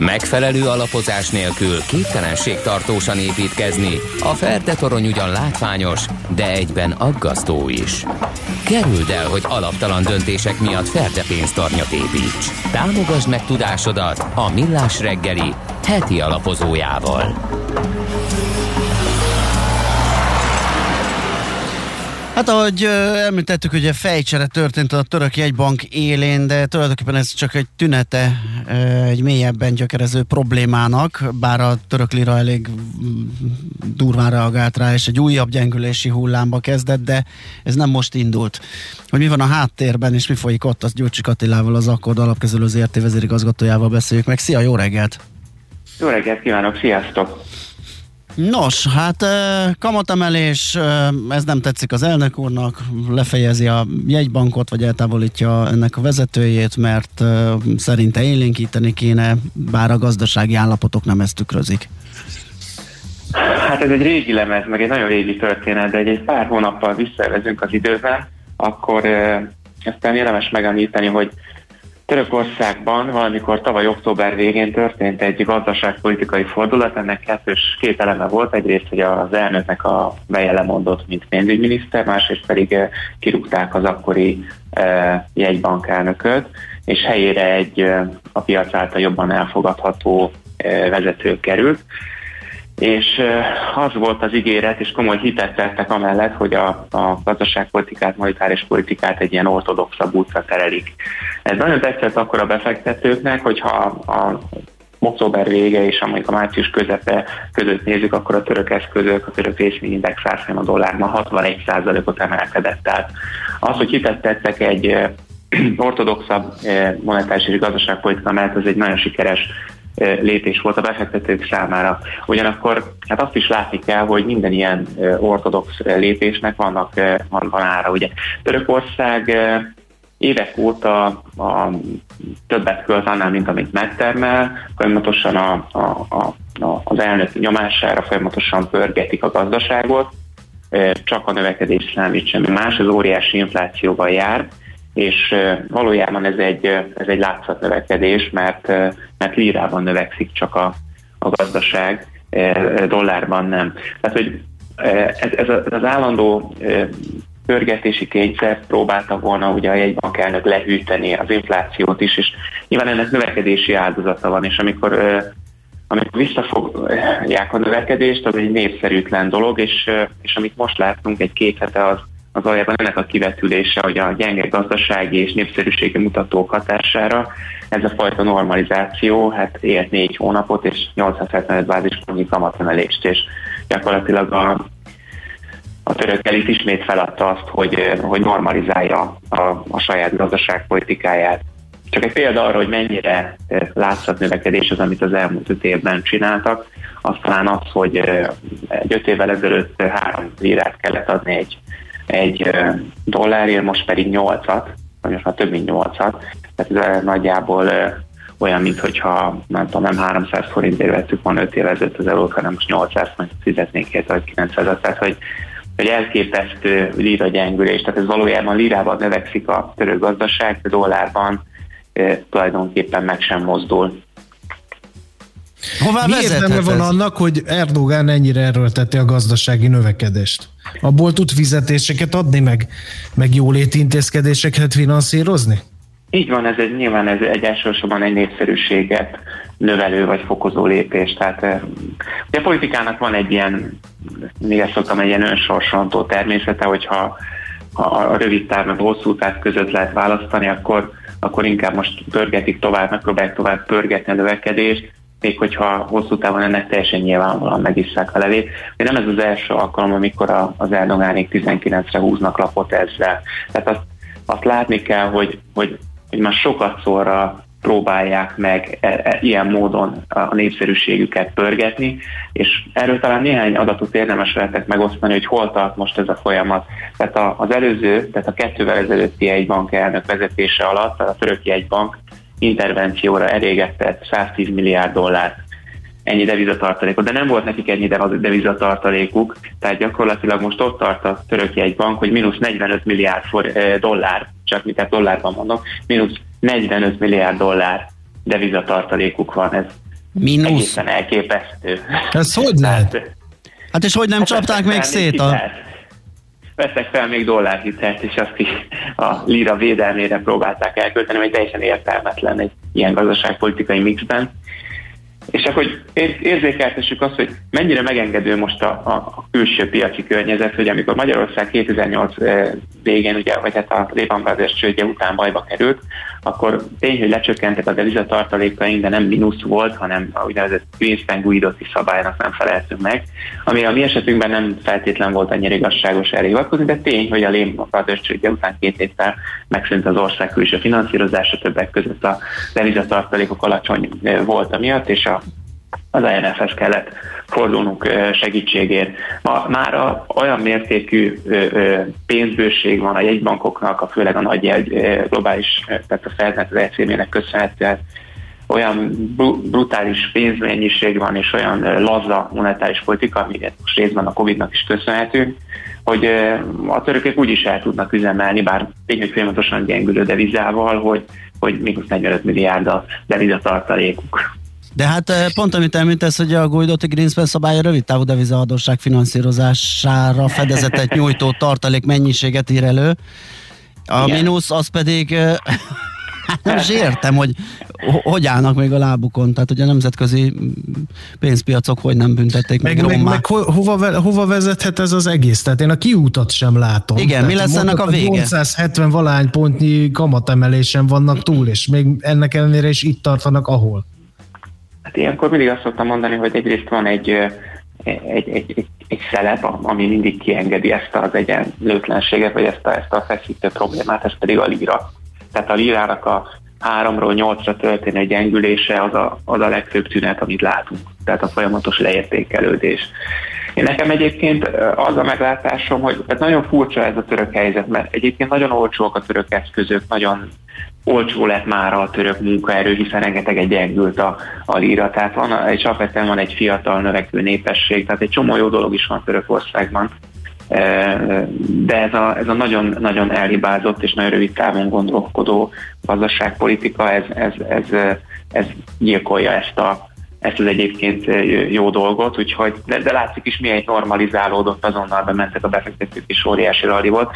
B: Megfelelő alapozás nélkül képtelenség tartósan építkezni. A Ferde torony ugyan látványos, de egyben aggasztó is. Kerüld el, hogy alaptalan döntések miatt Ferde pénztarnyat építs. Támogasd meg tudásodat a Millás reggeli heti alapozójával.
D: Hát ahogy említettük, ugye fejcsere történt a török jegybank élén, de tulajdonképpen ez csak egy tünete egy mélyebben gyökerező problémának, bár a török lira elég mm, durván reagált rá, és egy újabb gyengülési hullámba kezdett, de ez nem most indult. Hogy mi van a háttérben, és mi folyik ott, azt Gyurcsik Attilával, az Akkord alapkezelő ZRT vezérigazgatójával beszéljük meg. Szia, jó reggelt!
Q: Jó reggelt kívánok, sziasztok!
D: Nos, hát kamatemelés, ez nem tetszik az elnök úrnak, lefejezi a jegybankot, vagy eltávolítja ennek a vezetőjét, mert szerinte élénkíteni kéne, bár a gazdasági állapotok nem ezt tükrözik.
Q: Hát ez egy régi lemez, meg egy nagyon régi történet, de egy, egy pár hónappal visszavezünk az időben, akkor eh, aztán érdemes megemlíteni, hogy Törökországban valamikor tavaly október végén történt egy gazdaságpolitikai fordulat, ennek kettős két eleme volt, egyrészt, hogy az elnöknek a beje lemondott, mint pénzügyminiszter, másrészt pedig eh, kirúgták az akkori eh, jegybankelnököt, és helyére egy eh, a piac által jobban elfogadható eh, vezető került és az volt az ígéret, és komoly hitet tettek amellett, hogy a, a gazdaságpolitikát, monetáris politikát egy ilyen ortodoxabb útra terelik. Ez nagyon tetszett akkor a befektetőknek, hogyha a október vége és amelyik a március közepe között nézzük, akkor a török eszközök, a török részvényindex árfolyam a dollárban 61%-ot emelkedett. Tehát az, hogy hitet tettek egy ortodoxabb monetáris és gazdaságpolitika mellett, ez egy nagyon sikeres lépés volt a befektetők számára. Ugyanakkor hát azt is látni kell, hogy minden ilyen ortodox lépésnek vannak, van, van ára. Ugye Törökország évek óta a, többet költ annál, mint amit megtermel, folyamatosan a, a, a, a, az elnök nyomására folyamatosan pörgetik a gazdaságot, csak a növekedés számít semmi más, az óriási inflációval jár, és valójában ez egy, ez egy látszatnövekedés, mert, mert lírában növekszik csak a, a gazdaság, dollárban nem. Tehát, hogy ez, ez, az állandó pörgetési kényszert próbálta volna ugye a jegybankelnök lehűteni az inflációt is, és nyilván ennek növekedési áldozata van, és amikor amikor visszafogják a népszerűtlen dolog, és, és amit most látunk egy két hete, az, az valójában ennek a kivetülése, hogy a gyenge gazdasági és népszerűségi mutatók hatására ez a fajta normalizáció hát élt négy hónapot és 875 bázispontnyi kamatemelést, és gyakorlatilag a, a török elit ismét feladta azt, hogy, hogy normalizálja a, a saját gazdaságpolitikáját. Csak egy példa arra, hogy mennyire látszat növekedés az, amit az elmúlt öt évben csináltak, az talán az, hogy egy öt évvel ezelőtt három lírát kellett adni egy, egy dollárért, most pedig nyolcat, vagy most már több mint nyolcat, tehát ez nagyjából olyan, mintha nem tudom, nem 300 forintért vettük volna 5 évvel ezelőtt az eurót, hanem most 800 forint fizetnék vagy 900 tehát hogy, hogy elképesztő lira gyengülés, tehát ez valójában lirában növekszik a török gazdaság, a dollárban e, tulajdonképpen meg sem mozdul.
E: Hová Mi értelme van annak, hogy Erdogán ennyire erőlteti a gazdasági növekedést? Abból tud fizetéseket adni, meg, meg jóléti intézkedéseket finanszírozni?
Q: Így van, ez egy, nyilván ez egy elsősorban egy népszerűséget növelő vagy fokozó lépés. Tehát ugye a politikának van egy ilyen, még ezt szoktam, egy ilyen önsorsantó természete, hogyha ha a rövid táv meg hosszú táv között lehet választani, akkor, akkor inkább most pörgetik tovább, megpróbálják tovább pörgetni a növekedést, még hogyha hosszú távon ennek teljesen nyilvánvalóan megisszák a levét. De nem ez az első alkalom, amikor az Erdogánék 19-re húznak lapot ezzel. Tehát azt, azt látni kell, hogy, hogy hogy már sokat szóra próbálják meg e, e, ilyen módon a népszerűségüket pörgetni, és erről talán néhány adatot érdemes lehetek megosztani, hogy hol tart most ez a folyamat. Tehát a, az előző, tehát a kettővel ezelőtti egy bank elnök vezetése alatt a töröki egy bank intervencióra elégetett 110 milliárd dollárt ennyi devizatartalékot, de nem volt nekik ennyi devizatartalékuk, tehát gyakorlatilag most ott tart a töröki egy bank, hogy mínusz 45 milliárd for, eh, dollár, csak mit dollárban mondom, mínusz 45 milliárd dollár devizatartalékuk van, ez
D: Mínusz.
Q: egészen elképesztő.
E: Ez hogy lehet?
D: Hát és hogy nem hát csapták még szét a...
Q: Veszek fel még dollárhitelt, és azt is a lira védelmére próbálták elkölteni, hogy teljesen értelmetlen egy ilyen gazdaságpolitikai mixben. És akkor hogy érzékeltessük azt, hogy mennyire megengedő most a, a, a külső piaci környezet, hogy amikor Magyarország 2008 eh, végén, ugye, vagy hát a Lehman Brothers csődje után bajba került, akkor tény, hogy lecsökkentek a devizatartalékaink, de nem mínusz volt, hanem a úgynevezett Greenspan guidoti szabálynak nem feleltünk meg, ami a mi esetünkben nem feltétlen volt annyira igazságos erre hivatkozni, de tény, hogy a Lehman Brothers után két évvel megszűnt az ország külső finanszírozása, többek között a devizatartalékok alacsony volt miatt, és a az IMF-hez kellett fordulnunk segítségért. Ma már olyan mértékű pénzbőség van a jegybankoknak, a főleg a nagy jegy, globális, tehát a feltett ECB-nek köszönhetően, olyan brutális pénzmennyiség van, és olyan laza monetáris politika, amit most részben a Covid-nak is köszönhetünk, hogy a törökök úgy is el tudnak üzemelni, bár tény, hogy folyamatosan gyengülő devizával, hogy, hogy mínusz 45 milliárd a devizatartalékuk.
D: De hát pont amit említesz, hogy a Guidoti Greenspan szabálya rövid távú devizaadóság finanszírozására fedezetet nyújtó tartalék mennyiséget ír elő. A Igen. mínusz az pedig hát nem is értem, hogy hogy állnak még a lábukon, tehát hogy a nemzetközi pénzpiacok hogy nem büntették meg,
E: meg, meg, meg ho, hova, hova vezethet ez az egész? Tehát én a kiútat sem látom.
D: Igen,
E: tehát
D: mi lesz ennek a vége?
E: 870 valány pontnyi kamatemelésen vannak túl, és még ennek ellenére is itt tartanak, ahol.
Q: Hát ilyenkor mindig azt szoktam mondani, hogy egyrészt van egy, egy, egy, egy, egy szelep, ami mindig kiengedi ezt az egyenlőtlenséget, vagy ezt a, ezt a feszítő problémát, ez pedig a líra. Tehát a lírának a háromról nyolcra történő gyengülése az a, az a legfőbb tünet, amit látunk. Tehát a folyamatos leértékelődés. Én nekem egyébként az a meglátásom, hogy hát nagyon furcsa ez a török helyzet, mert egyébként nagyon olcsóak a török eszközök, nagyon olcsó lett már a török munkaerő, hiszen rengeteg egy gyengült a, a líra. Tehát van, egy alapvetően van egy fiatal növekvő népesség, tehát egy csomó jó dolog is van Törökországban. De ez a, ez a nagyon, nagyon elhibázott és nagyon rövid távon gondolkodó gazdaságpolitika, ez, ez, ez, ez gyilkolja ezt a, ezt az egyébként jó dolgot, úgyhogy, de, de látszik is milyen normalizálódott, azonnal bementek a befektetők, és óriási rally volt.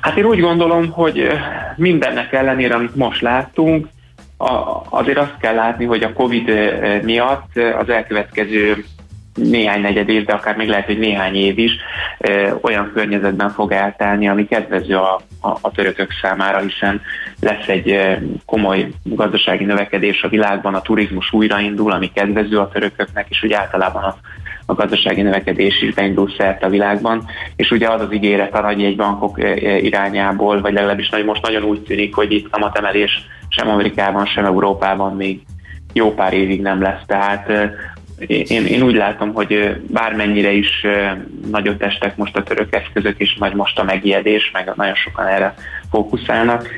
Q: Hát én úgy gondolom, hogy mindennek ellenére, amit most láttunk, azért azt kell látni, hogy a Covid miatt az elkövetkező néhány negyed év, de akár még lehet, hogy néhány év is ö, olyan környezetben fog eltelni, ami kedvező a, a, a törökök számára, hiszen lesz egy ö, komoly gazdasági növekedés a világban, a turizmus újraindul, ami kedvező a törököknek, és úgy általában a a gazdasági növekedés is beindul szerte a világban, és ugye az az ígéret a nagy jegybankok irányából, vagy legalábbis nagy, most nagyon úgy tűnik, hogy itt a matemelés sem Amerikában, sem Európában még jó pár évig nem lesz. Tehát én, én úgy látom, hogy bármennyire is nagyot estek most a török eszközök, és nagy most a megijedés, meg nagyon sokan erre fókuszálnak,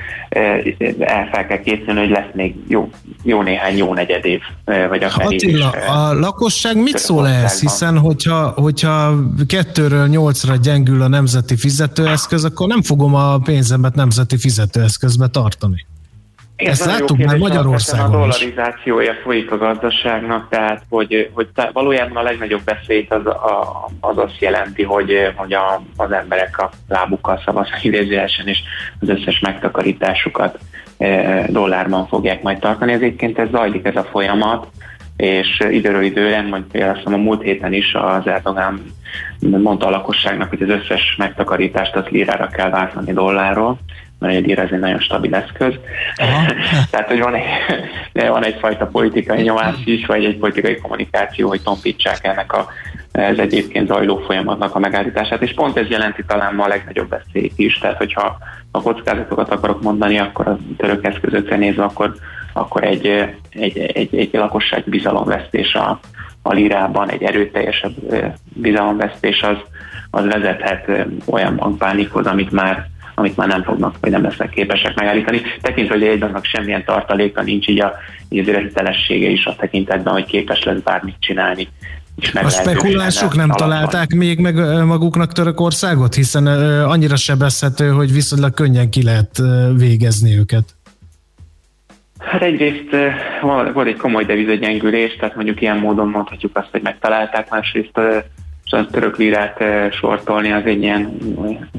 Q: el fel kell készülni, hogy lesz még jó, jó néhány jó negyed év, vagy akár
E: Attila, is, a lakosság mit szól ehhez? Hiszen hogyha, hogyha kettőről nyolcra gyengül a nemzeti fizetőeszköz, akkor nem fogom a pénzemet nemzeti fizetőeszközbe tartani.
Q: Igen,
E: Ezt láttuk már Magyarországon
Q: A dollarizációja folyik a gazdaságnak, tehát hogy, hogy valójában a legnagyobb veszélyt az, a, az azt jelenti, hogy, hogy a, az emberek a lábukkal szavaznak idézőjelesen, és az összes megtakarításukat e, dollárban fogják majd tartani. Ez egyébként ez zajlik ez a folyamat, és időről időre, majd például a múlt héten is az Erdogan mondta a lakosságnak, hogy az összes megtakarítást az lírára kell váltani dollárról, ír ez egy nagyon stabil eszköz. Tehát, hogy van, egy, van egyfajta politikai nyomás is, vagy egy politikai kommunikáció, hogy tompítsák ennek a ez egyébként zajló folyamatnak a megállítását, és pont ez jelenti talán ma a legnagyobb veszélyt is, tehát hogyha a kockázatokat akarok mondani, akkor a török eszközökre nézve, akkor, akkor egy, egy, egy, egy lakosság bizalomvesztés a, a lirában, egy erőteljesebb bizalomvesztés az, az vezethet olyan bankpánikhoz, amit már amit már nem fognak, vagy nem lesznek képesek megállítani. Tekintve, hogy egy banknak semmilyen tartaléka nincs, így, a, így az hitelessége is a tekintetben, hogy képes lesz bármit csinálni.
E: A spekulások nem alapban. találták még meg maguknak Törökországot, hiszen annyira sebezhető, hogy viszonylag könnyen ki lehet végezni őket.
Q: Hát egyrészt volt egy komoly devizagyengülés, tehát mondjuk ilyen módon mondhatjuk azt, hogy megtalálták, másrészt a török lirát sortolni az egy ilyen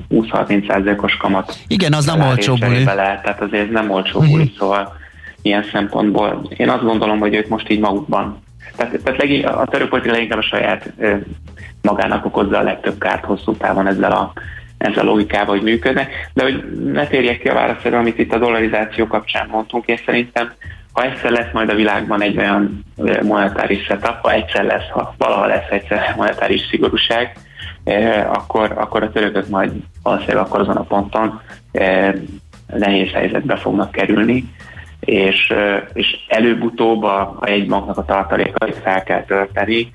Q: 20-30 százalékos kamat.
D: Igen, az nem olcsó buli.
Q: Tehát azért ez nem olcsó buli, uh-huh. szóval ilyen szempontból én azt gondolom, hogy ők most így magukban. Tehát, tehát legí, a török politika leginkább a saját magának okozza a legtöbb kárt hosszú távon ezzel a, ezzel a logikával, hogy működnek. De hogy ne térjek ki a válaszra, amit itt a dollarizáció kapcsán mondtunk, én szerintem ha egyszer lesz majd a világban egy olyan monetáris setup, ha egyszer lesz, ha valaha lesz egyszer monetáris szigorúság, akkor, akkor a törökök majd valószínűleg akkor azon a ponton nehéz helyzetbe fognak kerülni, és, és előbb-utóbb a, a banknak a tartalékait fel kell tölteni.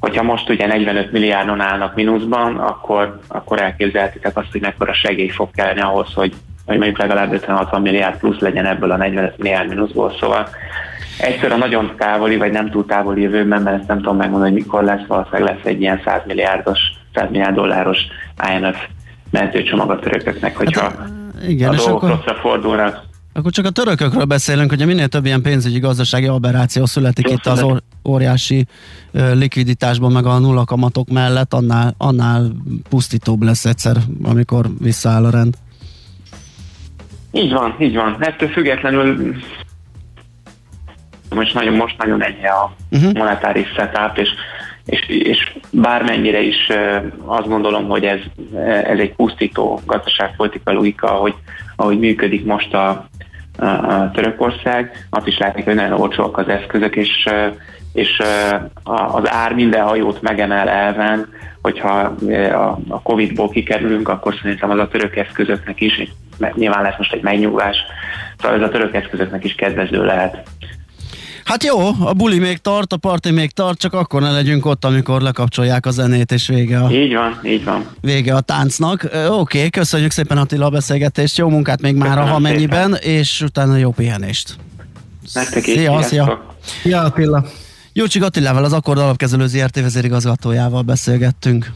Q: Hogyha most ugye 45 milliárdon állnak mínuszban, akkor, akkor elképzelhetitek azt, hogy mekkora segély fog kelleni ahhoz, hogy hogy mondjuk legalább 50-60 milliárd plusz legyen ebből a 45 milliárd mínuszból, szóval egyszer a nagyon távoli, vagy nem túl távoli jövőben, mert ezt nem tudom megmondani, hogy mikor lesz, valószínűleg lesz egy ilyen 100 milliárdos, 100 milliárd dolláros IMF mentőcsomag a törököknek, hogyha hát, igen, a dolgok akkor... rosszra fordulnak.
D: Akkor csak a törökökről beszélünk, hogy minél több ilyen pénzügyi gazdasági aberráció születik Jó, itt az or- óriási uh, likviditásban, meg a nulla kamatok mellett, annál, annál pusztítóbb lesz egyszer, amikor visszaáll a rend.
Q: Így van, így van. Ettől függetlenül most nagyon, most nagyon enyhe a uh-huh. monetáris setup, és, és, és bármennyire is azt gondolom, hogy ez, ez egy pusztító gazdaságpolitikai logika, ahogy, ahogy működik most a, a, a Törökország, azt is látni, hogy nagyon olcsóak az eszközök, és, és az ár minden hajót megemel elven, hogyha a Covid-ból kikerülünk, akkor szerintem az a török eszközöknek is nyilván lesz most egy megnyugvás, szóval ez a török eszközöknek is kedvező lehet.
D: Hát jó, a buli még tart, a parti még tart, csak akkor ne legyünk ott, amikor lekapcsolják a zenét, és vége a...
Q: Így van, így van.
D: Vége a táncnak. Oké, okay, köszönjük szépen Attila a beszélgetést, jó munkát még már, ha mennyiben, és utána jó pihenést.
Q: Nektek is, szia,
D: szia.
E: Szia Attila.
D: Jócsik Attilával, az Akkord Alapkezelő ZRT vezérigazgatójával beszélgettünk.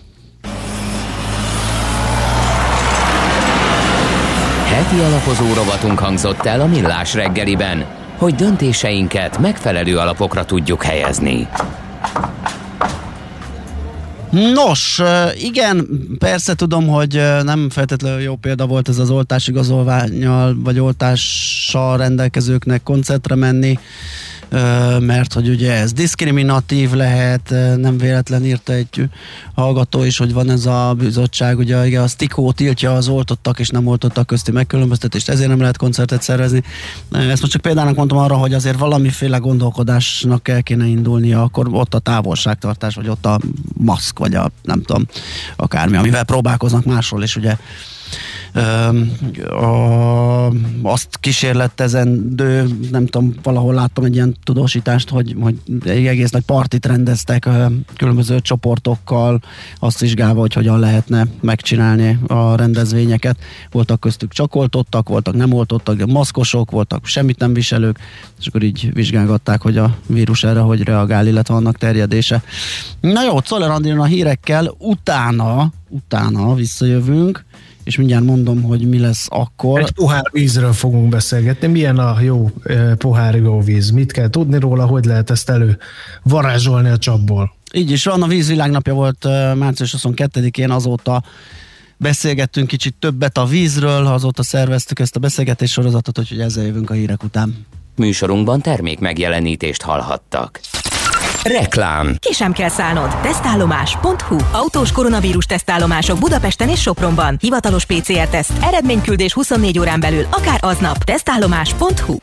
B: Heti alapozó rovatunk hangzott el a Millás reggeliben, hogy döntéseinket megfelelő alapokra tudjuk helyezni.
D: Nos, igen, persze tudom, hogy nem feltétlenül jó példa volt ez az oltásigazolványjal, vagy oltással rendelkezőknek koncertre menni, mert hogy ugye ez diszkriminatív lehet, nem véletlen írta egy hallgató is, hogy van ez a bizottság, ugye igen, a STIKO tiltja az oltottak és nem oltottak közti megkülönböztetést, ezért nem lehet koncertet szervezni. Ezt most csak példának mondtam arra, hogy azért valamiféle gondolkodásnak el kéne indulnia, akkor ott a távolságtartás, vagy ott a maszk, vagy a nem tudom, akármi, amivel próbálkoznak másról is, ugye a, azt kísérletezendő, nem tudom, valahol láttam egy ilyen tudósítást, hogy, hogy egy egész nagy partit rendeztek különböző csoportokkal, azt vizsgálva, hogy hogyan lehetne megcsinálni a rendezvényeket. Voltak köztük csak oltottak, voltak nem oltottak, maszkosok, voltak semmit nem viselők, és akkor így vizsgálgatták, hogy a vírus erre hogy reagál, illetve annak terjedése. Na jó, Czoller a hírekkel, utána, utána visszajövünk, és mindjárt mondom, hogy mi lesz akkor.
E: Egy pohár vízről fogunk beszélgetni. Milyen a jó eh, pohár jó víz? Mit kell tudni róla? Hogy lehet ezt elő varázsolni a csapból?
D: Így is van, a vízvilágnapja volt ö, március 22-én, azóta beszélgettünk kicsit többet a vízről, azóta szerveztük ezt a beszélgetés sorozatot, úgyhogy ezzel jövünk a hírek után.
B: Műsorunkban termék megjelenítést hallhattak. Reklám.
R: Ki sem kell szállnod. Tesztállomás.hu Autós koronavírus tesztállomások Budapesten és Sopronban. Hivatalos PCR-teszt. Eredményküldés 24 órán belül, akár aznap. Tesztállomás.hu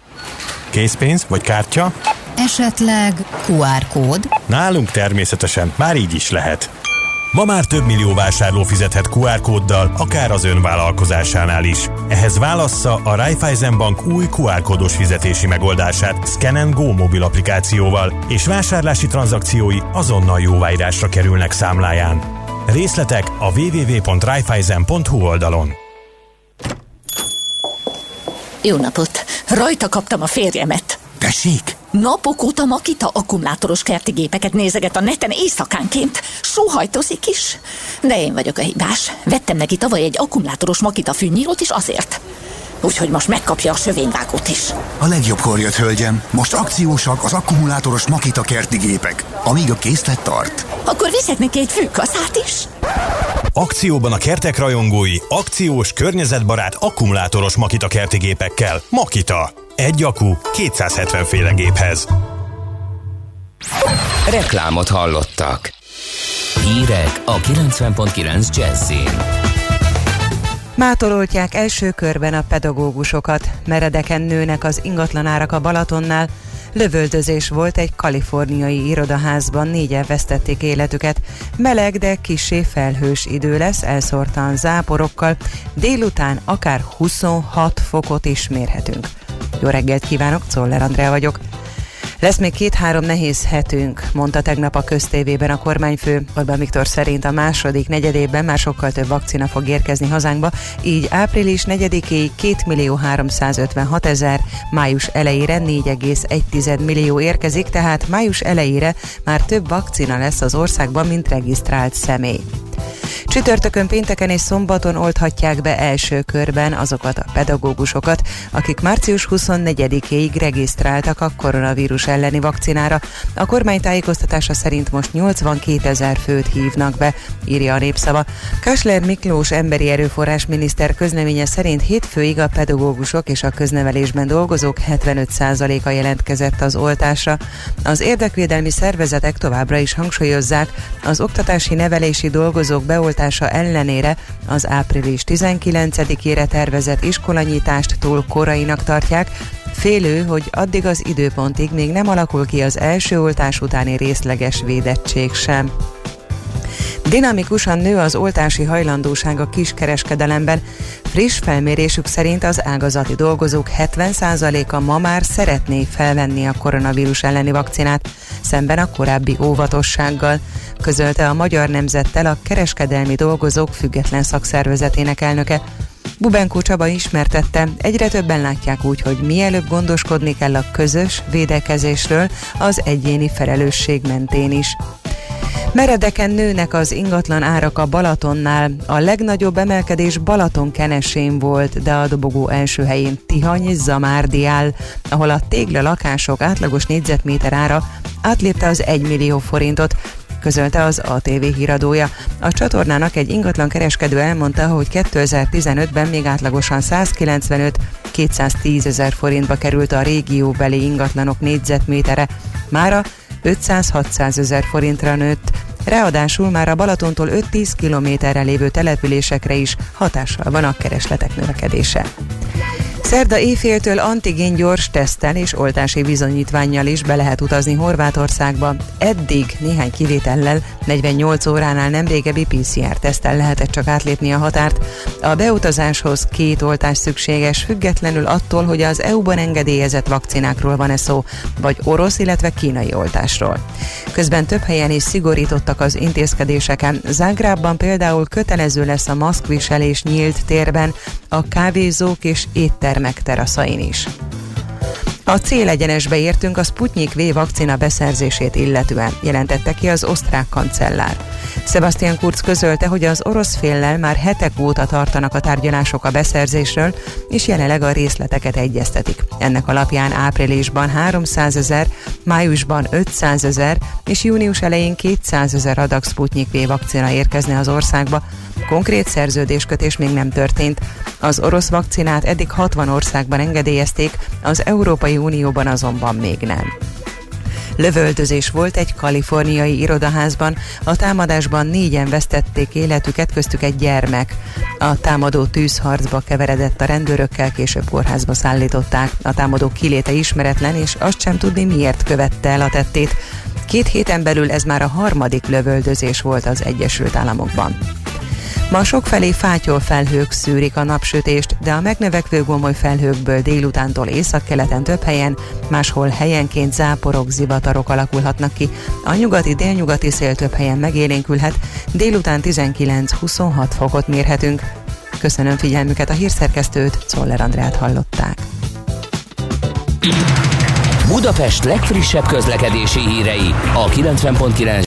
I: Készpénz vagy kártya?
H: Esetleg QR kód?
I: Nálunk természetesen már így is lehet. Ma már több millió vásárló fizethet QR kóddal, akár az ön vállalkozásánál is. Ehhez válassza a Raiffeisen Bank új QR kódos fizetési megoldását Scan Go mobil applikációval, és vásárlási tranzakciói azonnal jóváírásra kerülnek számláján. Részletek a www.raiffeisen.hu oldalon.
S: Jó napot! Rajta kaptam a férjemet.
C: Tessék?
S: Napok óta Makita akkumulátoros kerti gépeket nézeget a neten éjszakánként. Sóhajtozik is. De én vagyok a hibás. Vettem neki tavaly egy akkumulátoros Makita fűnyírót is azért. Úgyhogy most megkapja a sövényvágót is.
C: A legjobbkor jött, hölgyem. Most akciósak az akkumulátoros Makita kerti gépek, amíg a készlet tart.
S: Akkor viszek neki egy fűkaszát is.
I: Akcióban a kertek rajongói, akciós, környezetbarát, akkumulátoros Makita kerti gépekkel. Makita. Egy akku 270 féle géphez.
B: Reklámot hallottak. Hírek a 90.9 Jazzin.
J: Mátololtják első körben a pedagógusokat. Meredeken nőnek az ingatlanárak a Balatonnál. Lövöldözés volt egy kaliforniai irodaházban, négyen vesztették életüket. Meleg, de kisé felhős idő lesz, elszórtan záporokkal. Délután akár 26 fokot is mérhetünk. Jó reggelt kívánok, Czoller Andrea vagyok. Lesz még két-három nehéz hetünk, mondta tegnap a köztévében a kormányfő. Orbán Viktor szerint a második negyedében már sokkal több vakcina fog érkezni hazánkba, így április 4-éig 2 millió 356 ezer, május elejére 4,1 millió érkezik, tehát május elejére már több vakcina lesz az országban, mint regisztrált személy. Csütörtökön, pénteken és szombaton oldhatják be első körben azokat a pedagógusokat, akik március 24-éig regisztráltak a koronavírus elleni vakcinára. A kormány tájékoztatása szerint most 82 ezer főt hívnak be, írja a népszava. Kasler Miklós emberi erőforrás miniszter közleménye szerint hétfőig a pedagógusok és a köznevelésben dolgozók 75%-a jelentkezett az oltásra. Az érdekvédelmi szervezetek továbbra is hangsúlyozzák, az oktatási nevelési dolgozók beoltása ellenére az április 19-ére tervezett iskolanyitást túl korainak tartják, Félő, hogy addig az időpontig még nem alakul ki az első oltás utáni részleges védettség sem. Dinamikusan nő az oltási hajlandóság a kiskereskedelemben. Friss felmérésük szerint az ágazati dolgozók 70%-a ma már szeretné felvenni a koronavírus elleni vakcinát, szemben a korábbi óvatossággal, közölte a Magyar Nemzettel a Kereskedelmi Dolgozók Független Szakszervezetének elnöke. Bubenkó Csaba ismertette, egyre többen látják úgy, hogy mielőbb gondoskodni kell a közös védekezésről az egyéni felelősség mentén is. Meredeken nőnek az ingatlan árak a Balatonnál. A legnagyobb emelkedés Balaton kenesén volt, de a dobogó első helyén Tihany és Zamárdi áll, ahol a tégla lakások átlagos négyzetméter ára átlépte az 1 millió forintot, közölte az ATV híradója. A csatornának egy ingatlan kereskedő elmondta, hogy 2015-ben még átlagosan 195-210 ezer forintba került a régióbeli ingatlanok négyzetmétere, mára 500-600 ezer forintra nőtt, Ráadásul már a Balatontól 5-10 kilométerre lévő településekre is hatással van a keresletek növekedése. Szerda éjféltől antigén gyors tesztel és oltási bizonyítványjal is be lehet utazni Horvátországba. Eddig néhány kivétellel 48 óránál nem régebbi PCR tesztel lehetett csak átlépni a határt. A beutazáshoz két oltás szükséges, függetlenül attól, hogy az EU-ban engedélyezett vakcinákról van-e szó, vagy orosz, illetve kínai oltásról. Közben több helyen is szigorítottak az intézkedéseken. Zágrában például kötelező lesz a maszkviselés nyílt térben, a kávézók és éttermek teraszain is. A célegyenesbe értünk a Sputnik V vakcina beszerzését illetően, jelentette ki az osztrák kancellár. Sebastian Kurz közölte, hogy az orosz féllel már hetek óta tartanak a tárgyalások a beszerzésről, és jelenleg a részleteket egyeztetik. Ennek alapján áprilisban 300 ezer, májusban 500 ezer és június elején 200 ezer adag Sputnik V vakcina érkezne az országba. Konkrét szerződéskötés még nem történt. Az orosz vakcinát eddig 60 országban engedélyezték, az Európai Unióban azonban még nem. Lövöldözés volt egy kaliforniai irodaházban, a támadásban négyen vesztették életüket, köztük egy gyermek. A támadó tűzharcba keveredett a rendőrökkel, később kórházba szállították. A támadó kiléte ismeretlen, és azt sem tudni miért követte el a tettét. Két héten belül ez már a harmadik lövöldözés volt az Egyesült Államokban. Ma sokfelé fátyol felhők szűrik a napsütést, de a megnövekvő gomoly felhőkből délutántól északkeleten több helyen, máshol helyenként záporok, zivatarok alakulhatnak ki. A nyugati-délnyugati szél több helyen megélénkülhet, délután 19-26 fokot mérhetünk. Köszönöm figyelmüket a hírszerkesztőt, Czoller Andrát hallották.
B: Budapest legfrissebb közlekedési hírei a 90.9